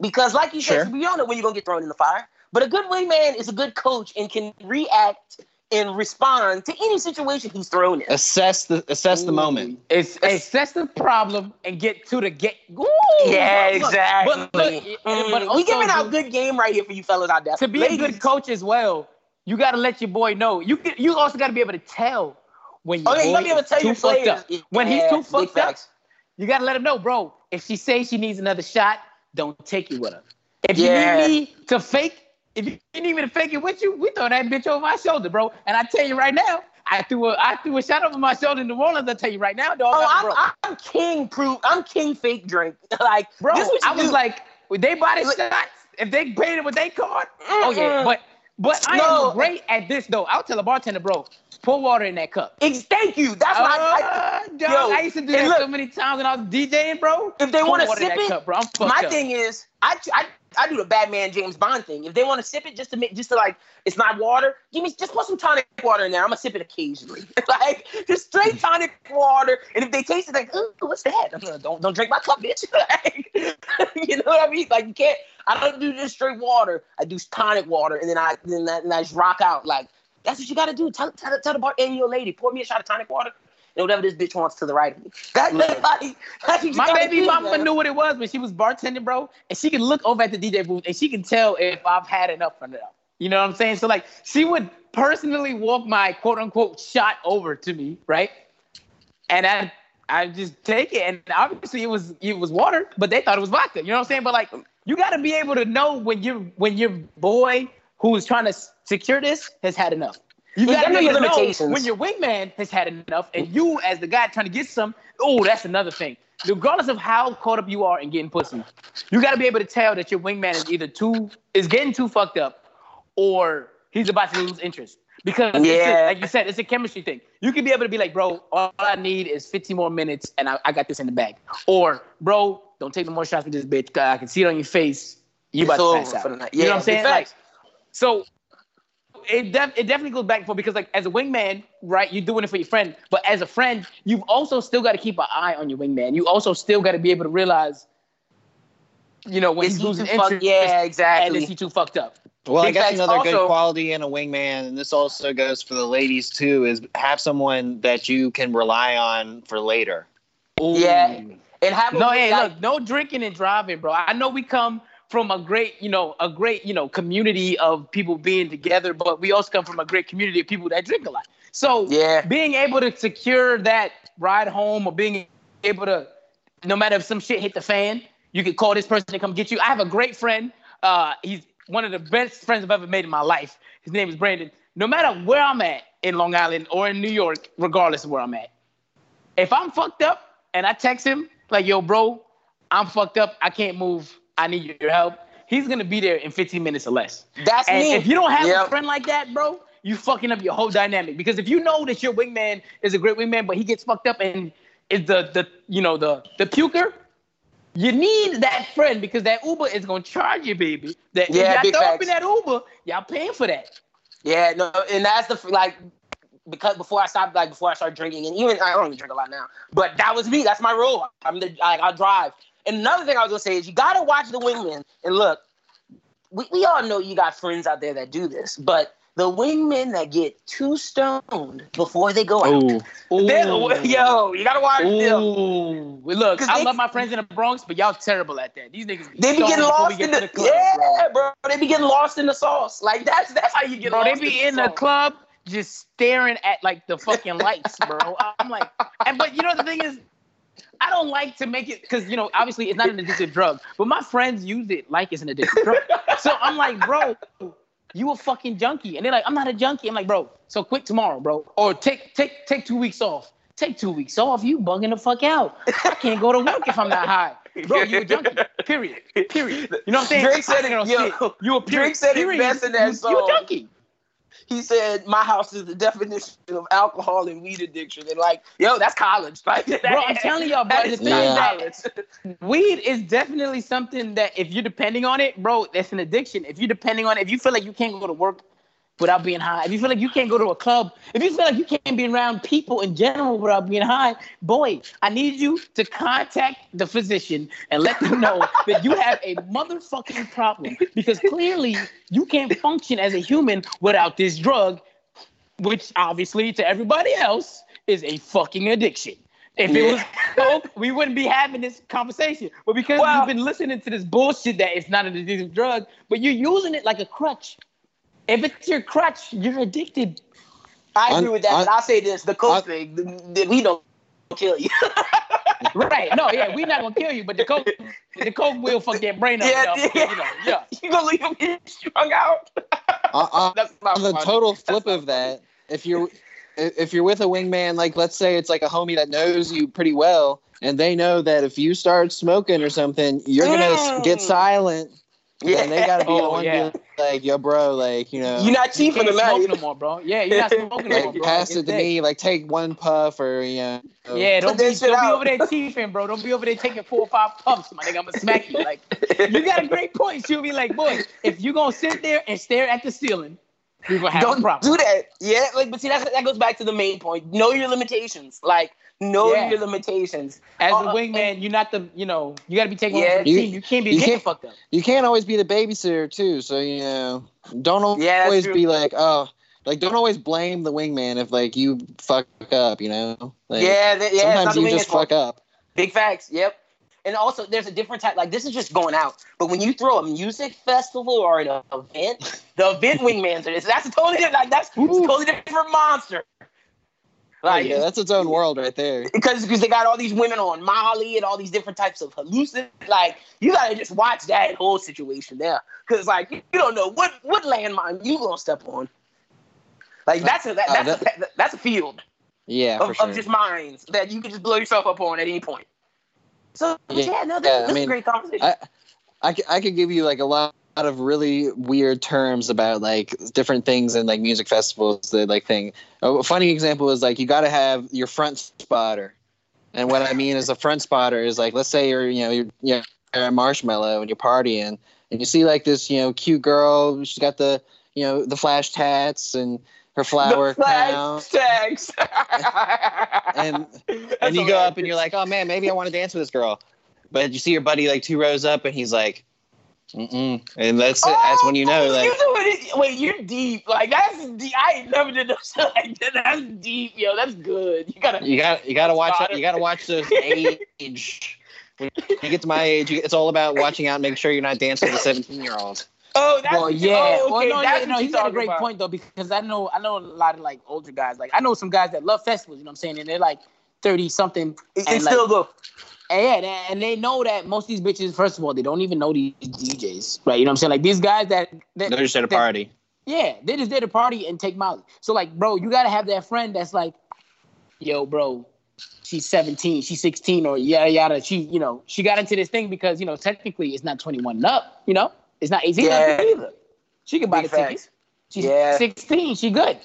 Because, like you Sure. said, you don't know when you're gonna get thrown in the fire. But a good wingman is a good coach and can react and respond to any situation he's thrown in. Assess the assess the moment. It's assess the problem and get to the get. Ooh, Yeah, look, look, exactly. But, look, Mm, but we also, giving out good game right here for you fellas out there. to be a good coach as well, you got to let your boy know. You can, you also got to be able to tell when your Oh yeah, you boy gotta be able to is tell too your fucked players up. When he's too big fucked up, facts. you got to let him know, bro. If she says she needs another shot, don't take it with her. If Yeah. you need me to fake, if you need me to fake it with you, we throw that bitch over my shoulder, bro. And I tell you right now, I threw a I threw a shot over my shoulder in New Orleans. I tell you right now, dog. Oh, I'm, I'm king proof. I'm king fake drink. like, bro this what you I was like, they bought the Look- shots? If they paid it with their card, oh yeah. But but I No. am great at this though. I'll tell a bartender, bro, pour water in that cup. Ex- thank you. That's why I, I, Uh, dog, yo, I used to do that look- so many times when I was DJing, bro. if they want to sip it, cup, bro. I'm my up. thing is, I, I I do the Batman James Bond thing. If they want to sip it just to make, just to like, it's not water. Give me just put some tonic water in there. I'm gonna sip it occasionally, like just straight tonic water. And if they taste it, like, Ooh, what's that? Don't don't drink my cup, bitch. Like, you know what I mean? Like you can't. I don't do just straight water. I do tonic water, and then I then I, then I just rock out. Like that's what you gotta do. Tell tell, tell the bar and your lady, pour me a shot of tonic water. And whatever this bitch wants to the right of me. That, like, that's My baby do, mama man. knew what it was when she was bartending, bro, and she could look over at the DJ booth and she can tell if I've had enough or not. You know what I'm saying? So like, she would personally walk my quote unquote shot over to me, right? And I, I just take it, and obviously it was it was water, but they thought it was vodka. You know what I'm saying? But like, you got to be able to know when your when your boy who is trying to secure this has had enough. You got to know your limitations. when your wingman has had enough, and you as the guy trying to get some. Oh, that's another thing. Regardless of how caught up you are in getting pussy, you got to be able to tell that your wingman is either too is getting too fucked up, or he's about to lose interest. Because Yeah. like you said, it's a chemistry thing. You can be able to be like, bro, all I need is 15 more minutes, and I, I got this in the bag. Or, bro, don't take no more shots with this bitch. I can see it on your face. You about It's to pass out. for the night. You know Yeah, what I'm saying? Like, so it def- it definitely goes back and forth because like as a wingman, right, you're doing it for your friend. But as a friend, you've also still got to keep an eye on your wingman. You also still got to be able to realize, you know, when Is he's he losing fuck- interest yeah, and exactly. is he too fucked up. Well, I Big guess facts. another good quality in a wingman, and this also goes for the ladies too, is have someone that you can rely on for later. Yeah. And have No, hey, guy- look, no drinking and driving, bro. I know we come from a great, you know, a great, you know, community of people being together, but we also come from a great community of people that drink a lot. So Yeah. being able to secure that ride home or being able to, no matter if some shit hit the fan, you could call this person to come get you. I have a great friend. Uh, he's one of the best friends I've ever made in my life. His name is Brandon. No matter where I'm at in Long Island or in New York, regardless of where I'm at, if I'm fucked up and I text him like, "Yo, bro, I'm fucked up. I can't move. I need your help," he's gonna be there in 15 minutes or less. That's And me. if you don't have Yep. a friend like that, bro, you fucking up your whole dynamic. Because if you know that your wingman is a great wingman, but he gets fucked up and is the the you know the the puker, you need that friend because that Uber is gonna charge you, baby. That Yeah, y'all throw up in that Uber, y'all paying for that. Yeah, no, and that's the like because before I stopped, like before I started drinking, and even I don't even drink a lot now, but that was me. That's my rule. I'm the like I drive. And another thing I was gonna say is you gotta watch the wingman. And look, we, we all know you got friends out there that do this, but the wingmen that get too stoned before they go out. they're yo, you gotta watch them. Ooh, look, 'Cause I they- love my friends in the Bronx, but y'all terrible at that. These niggas They be getting lost get in to the, club, yeah, bro. bro. They be getting lost in the sauce. Like that's that's how you get Bro, lost. they be in the sauce. club just staring at like the fucking lights, bro. I'm like, and but you know the thing is, I don't like to make it because you know obviously it's not an addictive drug, but my friends use it like it's an addictive drug. So I'm like, bro, you a fucking junkie, and they're like, I'm not a junkie. I'm like, bro, so quit tomorrow, bro, or take take take two weeks off. Take two weeks off. You bugging the fuck out. I can't go to work if I'm not high. Bro, you a junkie. Period. Period. You know what I'm saying? Drake said it, yo. You a period. Drake said it best in that you, song. You a junkie. He said, "My house is the definition of alcohol and weed addiction." And like, yo, that's college. Like, Bro, I'm telling y'all, bro, the thing Yeah. is that weed is definitely something that if you're depending on it, bro, that's an addiction. If you're depending on it, if you feel like you can't go to work without being high, if you feel like you can't go to a club, if you feel like you can't be around people in general without being high, boy, I need you to contact the physician and let them know that you have a motherfucking problem because clearly you can't function as a human without this drug, which obviously to everybody else is a fucking addiction. If it was coke, we wouldn't be having this conversation. But because Well- you've been listening to this bullshit that it's not an addictive drug, but you're using it like a crutch. If it's your crutch, you're addicted. I agree Un- with that. un- but I'll say this: the coke un- thing, the, the, we don't kill you. right. No, yeah, we're not gonna kill you, but the coke, the coke will fuck that brain up. Yeah, enough, yeah. You know, yeah. You gonna leave him strung out? On, on- That's not the funny. total flip not of that, if you're if you're with a wingman, like let's say it's like a homie that knows you pretty well, and they know that if you start smoking or something, you're gonna s- get Mm. silent. Yeah, And they gotta be the Oh, one yeah. to be like, yo, bro, like you know, You're not You cheating can't the smoke no more, bro. Yeah, you're not smoking no more, bro. pass It's it to me, like take one puff or you know. Yeah, don't Put that be, shit don't be over there chiefing, bro. Don't be over there taking four or five puffs, my nigga. I'm gonna smack you. Like, you got a great point. She'll be like, boy, if you gonna sit there and stare at the ceiling, we gonna have a Don't problem. do that. Yeah, like, but see, that's, that goes back to the main point. Know your limitations. Like, know Yeah. your limitations. As Uh, the wingman, you're not the, you know, you got to be taking Yeah. over the You- team. You can't be you getting can't- fucked up. You can't always be the babysitter too, so you know, don't Yeah, always true. be like, oh, like don't always blame the wingman if like you fuck up, you know. Like, yeah, that, yeah. sometimes you just fuck up. Big facts. Yep. And also, there's a different type. Like this is just going out, but when you throw a music festival or an event, the event wingmans are this. That's a totally different. Like that's a totally different monster. Like yeah, that's its own world right there. because because they got all these women on Molly and all these different types of hallucin. Like you gotta just watch that whole situation there, because like you don't know what what landmine you gonna step on. Like that's a that, Uh, that's a, that's a field Yeah, for of, sure. of just mines that you can just blow yourself up on at any point. So Yeah, yeah, no, this, yeah, I this is a great conversation. I I could give you like a lot of really weird terms about like different things in like music festivals that like thing. A funny example is like you got to have your front spotter, and what I mean is a front spotter is like let's say you're you know you're, you're at Marshmello and you're partying and you see like this you know cute girl she's got the you know the flash tats and her flower the crown tags. and That's and you go up and you're like, oh man, maybe I want to dance with this girl. But you see your buddy like two rows up, and he's like, mm and that's that's when you know Oh, like you doing it- wait, you're deep. Like that's deep. I ain't never did no shit like that. That's deep, yo. That's good. You gotta. you got you got to watch Spotter. you got to watch those age. When you get to my age, it's all about watching out, and making sure you're not dancing with a 17 year old. Oh, that's Well, what you- yeah. Oh, well, okay, no, that's yeah, no, he's you got a great about. point though because I know I know a lot of like older guys. Like I know some guys that love festivals. You know what I'm saying? And they're like thirty something. It, and, it's like, still go. And yeah, and they know that most of these bitches, first of all, they don't even know these DJs, right? You know what I'm saying? Like these guys that, that They're just at a that- party. Yeah, they just there a party and take Molly. So like, bro, you gotta have that friend that's like, yo, bro, she's 17, she's 16, or yada yada. She, you know, she got into this thing because you know technically it's not 21 and up. You know, it's not 18 Yeah. up either. She can buy Big the tickets. She's Yeah. 16. She good.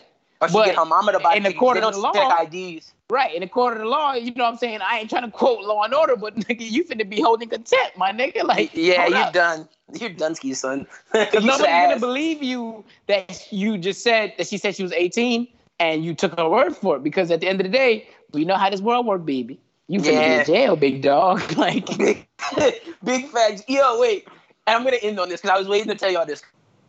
Or she But get her mama to buy in the court They of the law- IDs. Right, in according to law, you know what I'm saying? I ain't trying to quote law and order, but nigga, you finna be holding contempt, my nigga. Like, Yeah, you're up. done. You're Dunsky, son. Because nobody's gonna believe you that you just said that she said she was 18 and you took her word for it. Because at the end of the day, we know how this world works, baby. You finna Yeah. be in jail, big dog. Like, big, big facts. Yo, wait. And I'm gonna end on this because I was waiting to tell y'all this.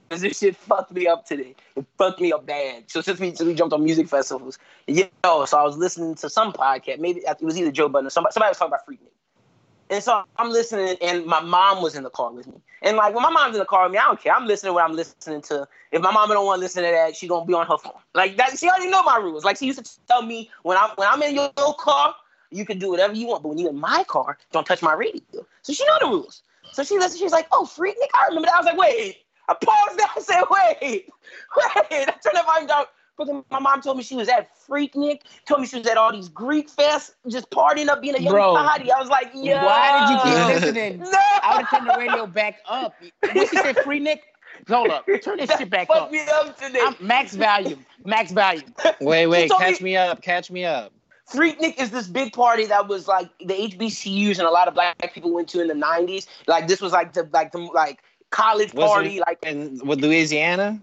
Because this shit fucked me up today. It fucked me up bad. So since we, since we jumped on music festivals, yo, so I was listening to some podcast. Maybe it was either Joe Budden or somebody. Somebody was talking about Freaknik. And so I'm listening, and my mom was in the car with me. And like when my mom's in the car with me, I don't care. I'm listening to what I'm listening to. If my mama don't want to listen to that, she gonna be on her phone. Like that, she already know my rules. Like she used to tell me when I'm when I'm in your, car, you can do whatever you want, but when you're in my car, don't touch my radio. So she know the rules. So she listened. She was like, "Oh, Freaknik, I remember that." I was like, "Wait." I paused there. I said, "Wait, wait." I turned the volume down. But then my mom told me she was at Freaknik. Told me she was at all these Greek fests, just partying up, being a young Bro. party. I was like, "Yeah." why did you keep listening? No. I would have turned the radio back up. What she said, free Nick? Hold up. Turn this That shit back fucked up. me up today. I'm, max volume. Max volume. Wait, wait, catch me- me up, catch me up. Freaknik is this big party that was like the HBCUs and a lot of black people went to in the '90s. Like this was like the like the like college Was party. it Like in with Louisiana?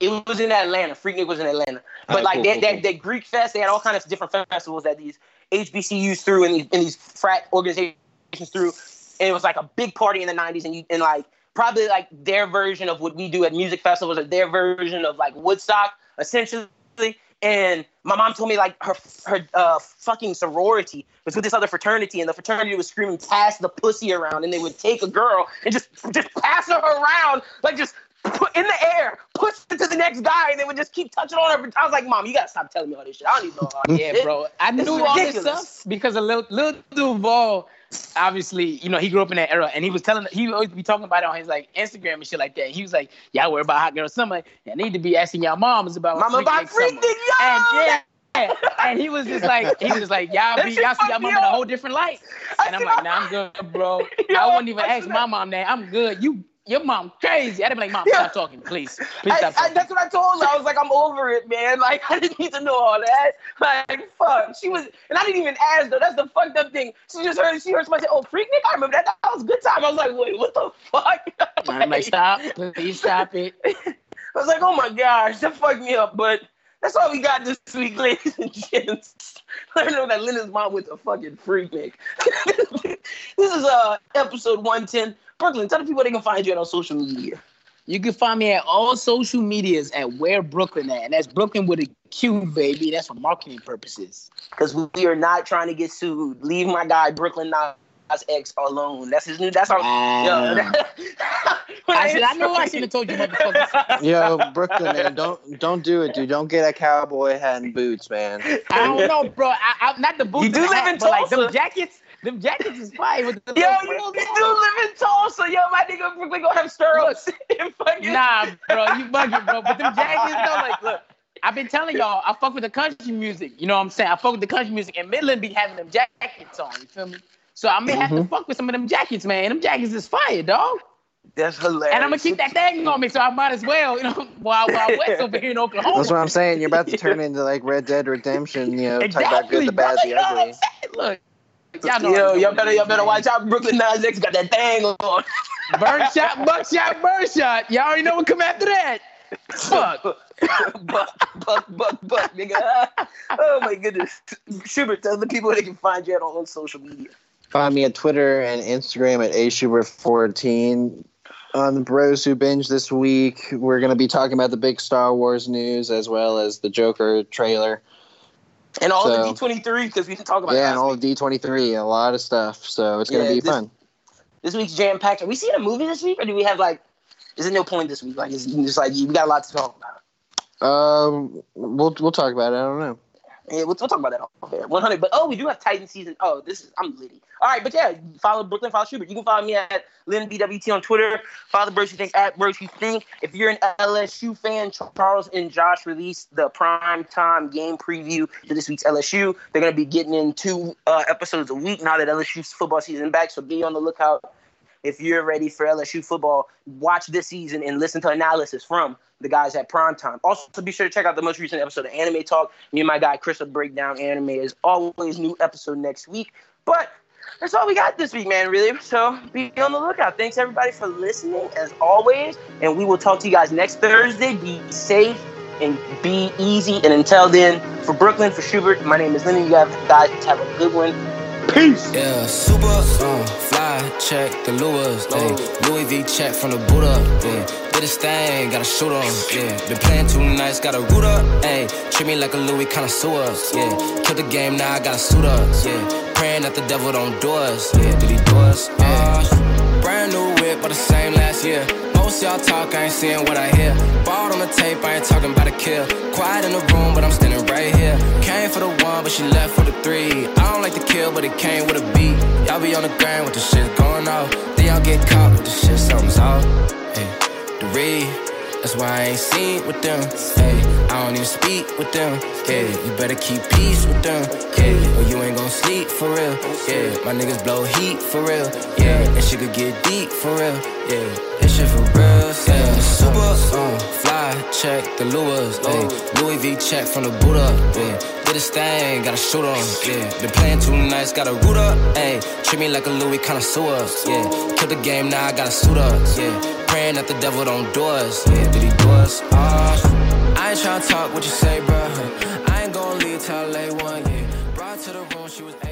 it was in Atlanta. Freaknik was in Atlanta. But Oh, like cool, that, cool, that cool. that Greek fest, they had all kinds of different festivals that these HBCUs threw and these, and these frat organizations through. And it was like a big party in the '90s, and you and like probably like their version of what we do at music festivals, or their version of like Woodstock, essentially. And my mom told me like her her uh, fucking sorority was with this other fraternity, and the fraternity was screaming "pass the pussy around," and they would take a girl and just just pass her around, like just put in the air, push it to the next guy, and then would just keep touching on her. I was like, Mom, you gotta stop telling me all this shit. I don't even know all this Yeah, shit. bro. I knew is all this stuff because of Lil, Lil Duval. Obviously, you know, he grew up in that era and he was telling, he would always be talking about it on his like Instagram and shit like that. He was like, Y'all worry about hot girl summer. I need to be asking y'all moms about Mama Freak about Nick Summer." freaking yo. And yeah. And he was just like, he was just like, y'all That be, shit y'all see fucked y'all me mom in a up. whole different light. I And I'm said, like, nah, I'm good, bro. Yo, I wouldn't even I ask said- my mom that. I'm good. You, your mom crazy. I'd be like, mom, Yeah. stop talking, please. Please stop I, talking. that's what I told her. I was like, I'm over it, man. Like, I didn't need to know all that. Like, fuck. She was, and I didn't even ask though. That's the fucked up thing. She just heard, she heard somebody say, "Oh, Freaknik." I remember that. That was a good time. I was like, wait, what the fuck? I'm like, stop. Please stop it. I was like, oh my gosh, that fucked me up. But that's all we got this week, ladies and gents. Let know that Linda's mom with a fucking Freaknik. this is uh episode 110. Brooklyn, tell the people they can find you on social media. You can find me at all social medias at Where Brooklyn at, and that's Brooklyn with a Q, baby. That's for marketing purposes. Because we are not trying to get sued. Leave my guy Brooklyn Nas X alone. That's his new. That's our. Yo, I said I know I shouldn't have told you, motherfuckers. Yo, Brooklyn, man, don't don't do it, dude. Don't get a cowboy hat and boots, man. I don't know, bro. I, I not the boots. You do and live hat, in but like them jackets. Them jackets is fire with the Yo, you, frills you do live in Tulsa. Yo, my nigga Brooklyn gonna have stirrups and fucking. Nah, bro, you bugging, bro. But them jackets, though, like, look, I've been telling y'all, I fuck with the country music. You know what I'm saying? I fuck with the country music, and Midland be having them jackets on. You feel me? So I may have to mm-hmm. fuck with some of them jackets, man. Them jackets is fire, dog. That's hilarious. And I'm gonna keep that thing on me, so I might as well, you know, while while West over here in Oklahoma. That's what I'm saying. You're about to turn into like Red Dead Redemption. You know, talk about good, the bad, brother, the you know what ugly. Look, y'all know Yo, y'all doing, better, y'all better watch out. Brooklyn Nas X got that thing on. Birdshot, buckshot, birdshot. Y'all already know what come after that. Fuck. buck, buck, buck, buck, nigga. Oh my goodness. Schubert, tell the people they can find you at on social media. Find me at Twitter and Instagram at ashubert14. On the Bros Who Binge this week, we're going to be talking about the big Star Wars news as well as the Joker trailer. And all So- the D23 because we didn't talk about Yeah, and all of D23, a lot of stuff. So it's going to Yeah, be this- fun. This week's jam packed. Are we seeing a movie this week, or do we have like? Is it no point this week? Like, it's just like we got a lot to talk about. Um, we'll we'll talk about it. I don't know. Yeah, we'll, we'll talk about that off air. 100. But oh, we do have Titan season. Oh, this is I'm litty. All right, but yeah, follow Brooklyn, follow Schubert. You can follow me at LynnBWT on Twitter. Follow the Bros You Think at Bros You Think. If you're an LSU fan, Charles and Josh released the prime time game preview for this week's LSU. They're gonna be getting in two uh, episodes a week now that LSU's football season back. So be on the lookout. If you're ready for LSU football, watch this season and listen to analysis from the guys at Primetime. Also, be sure to check out the most recent episode of Anime Talk. Me and my guy Chris will break down anime. As always, new episode next week. But that's all we got this week, man, really. So be on the lookout. Thanks, everybody, for listening, as always. And we will talk to you guys next Thursday. Be safe and be easy. And until then, for Brooklyn, for Schubert, my name is Lennon. You guys have a good one. Peace. Yeah, super, uh, fly, check the lures, ayy. Louis V check from the boot up, yeah. Did his thing, got a shoot on, yeah. Been playing too nice, got a root up, ayy. Treat me like a Louis connoisseur, yeah. Killed the game, now I gotta suit up, yeah. Praying that the devil don't do us, yeah. Did he do us? Uh, brand new whip, but the same last year. Most y'all talk, I ain't seeing what I hear. Balled on the tape, I ain't talking about a kill. Quiet in the room, but I'm standing right here. Came for the one, but she left for the three. I don't like to kill, but it came with a beat. Y'all be on the grind with the shit going off. Then y'all get caught with the shit, something's off. Hey, the read. That's why I ain't seen with them. Hey, I don't even speak with them. Yeah, you better keep peace with them. Yeah, or you ain't gon' sleep for real. Yeah, my niggas blow heat for real. Yeah, and shit could get deep for real. Yeah, this shit for real. Yeah, super, uh, fly, check the lures. Hey, Louis V check from the up. Yeah, did his thing, got a shoot on. Yeah, been playing too nice, got a root up. Hey, treat me like a Louis connoisseur. Yeah, kill the game, now I gotta suit up. Yeah, praying that the devil don't do us. Yeah, did he do us? Uh, I ain't tryna talk what you say, bruh. I ain't gon' leave till LA one, yeah. Brought to the room, she was A1.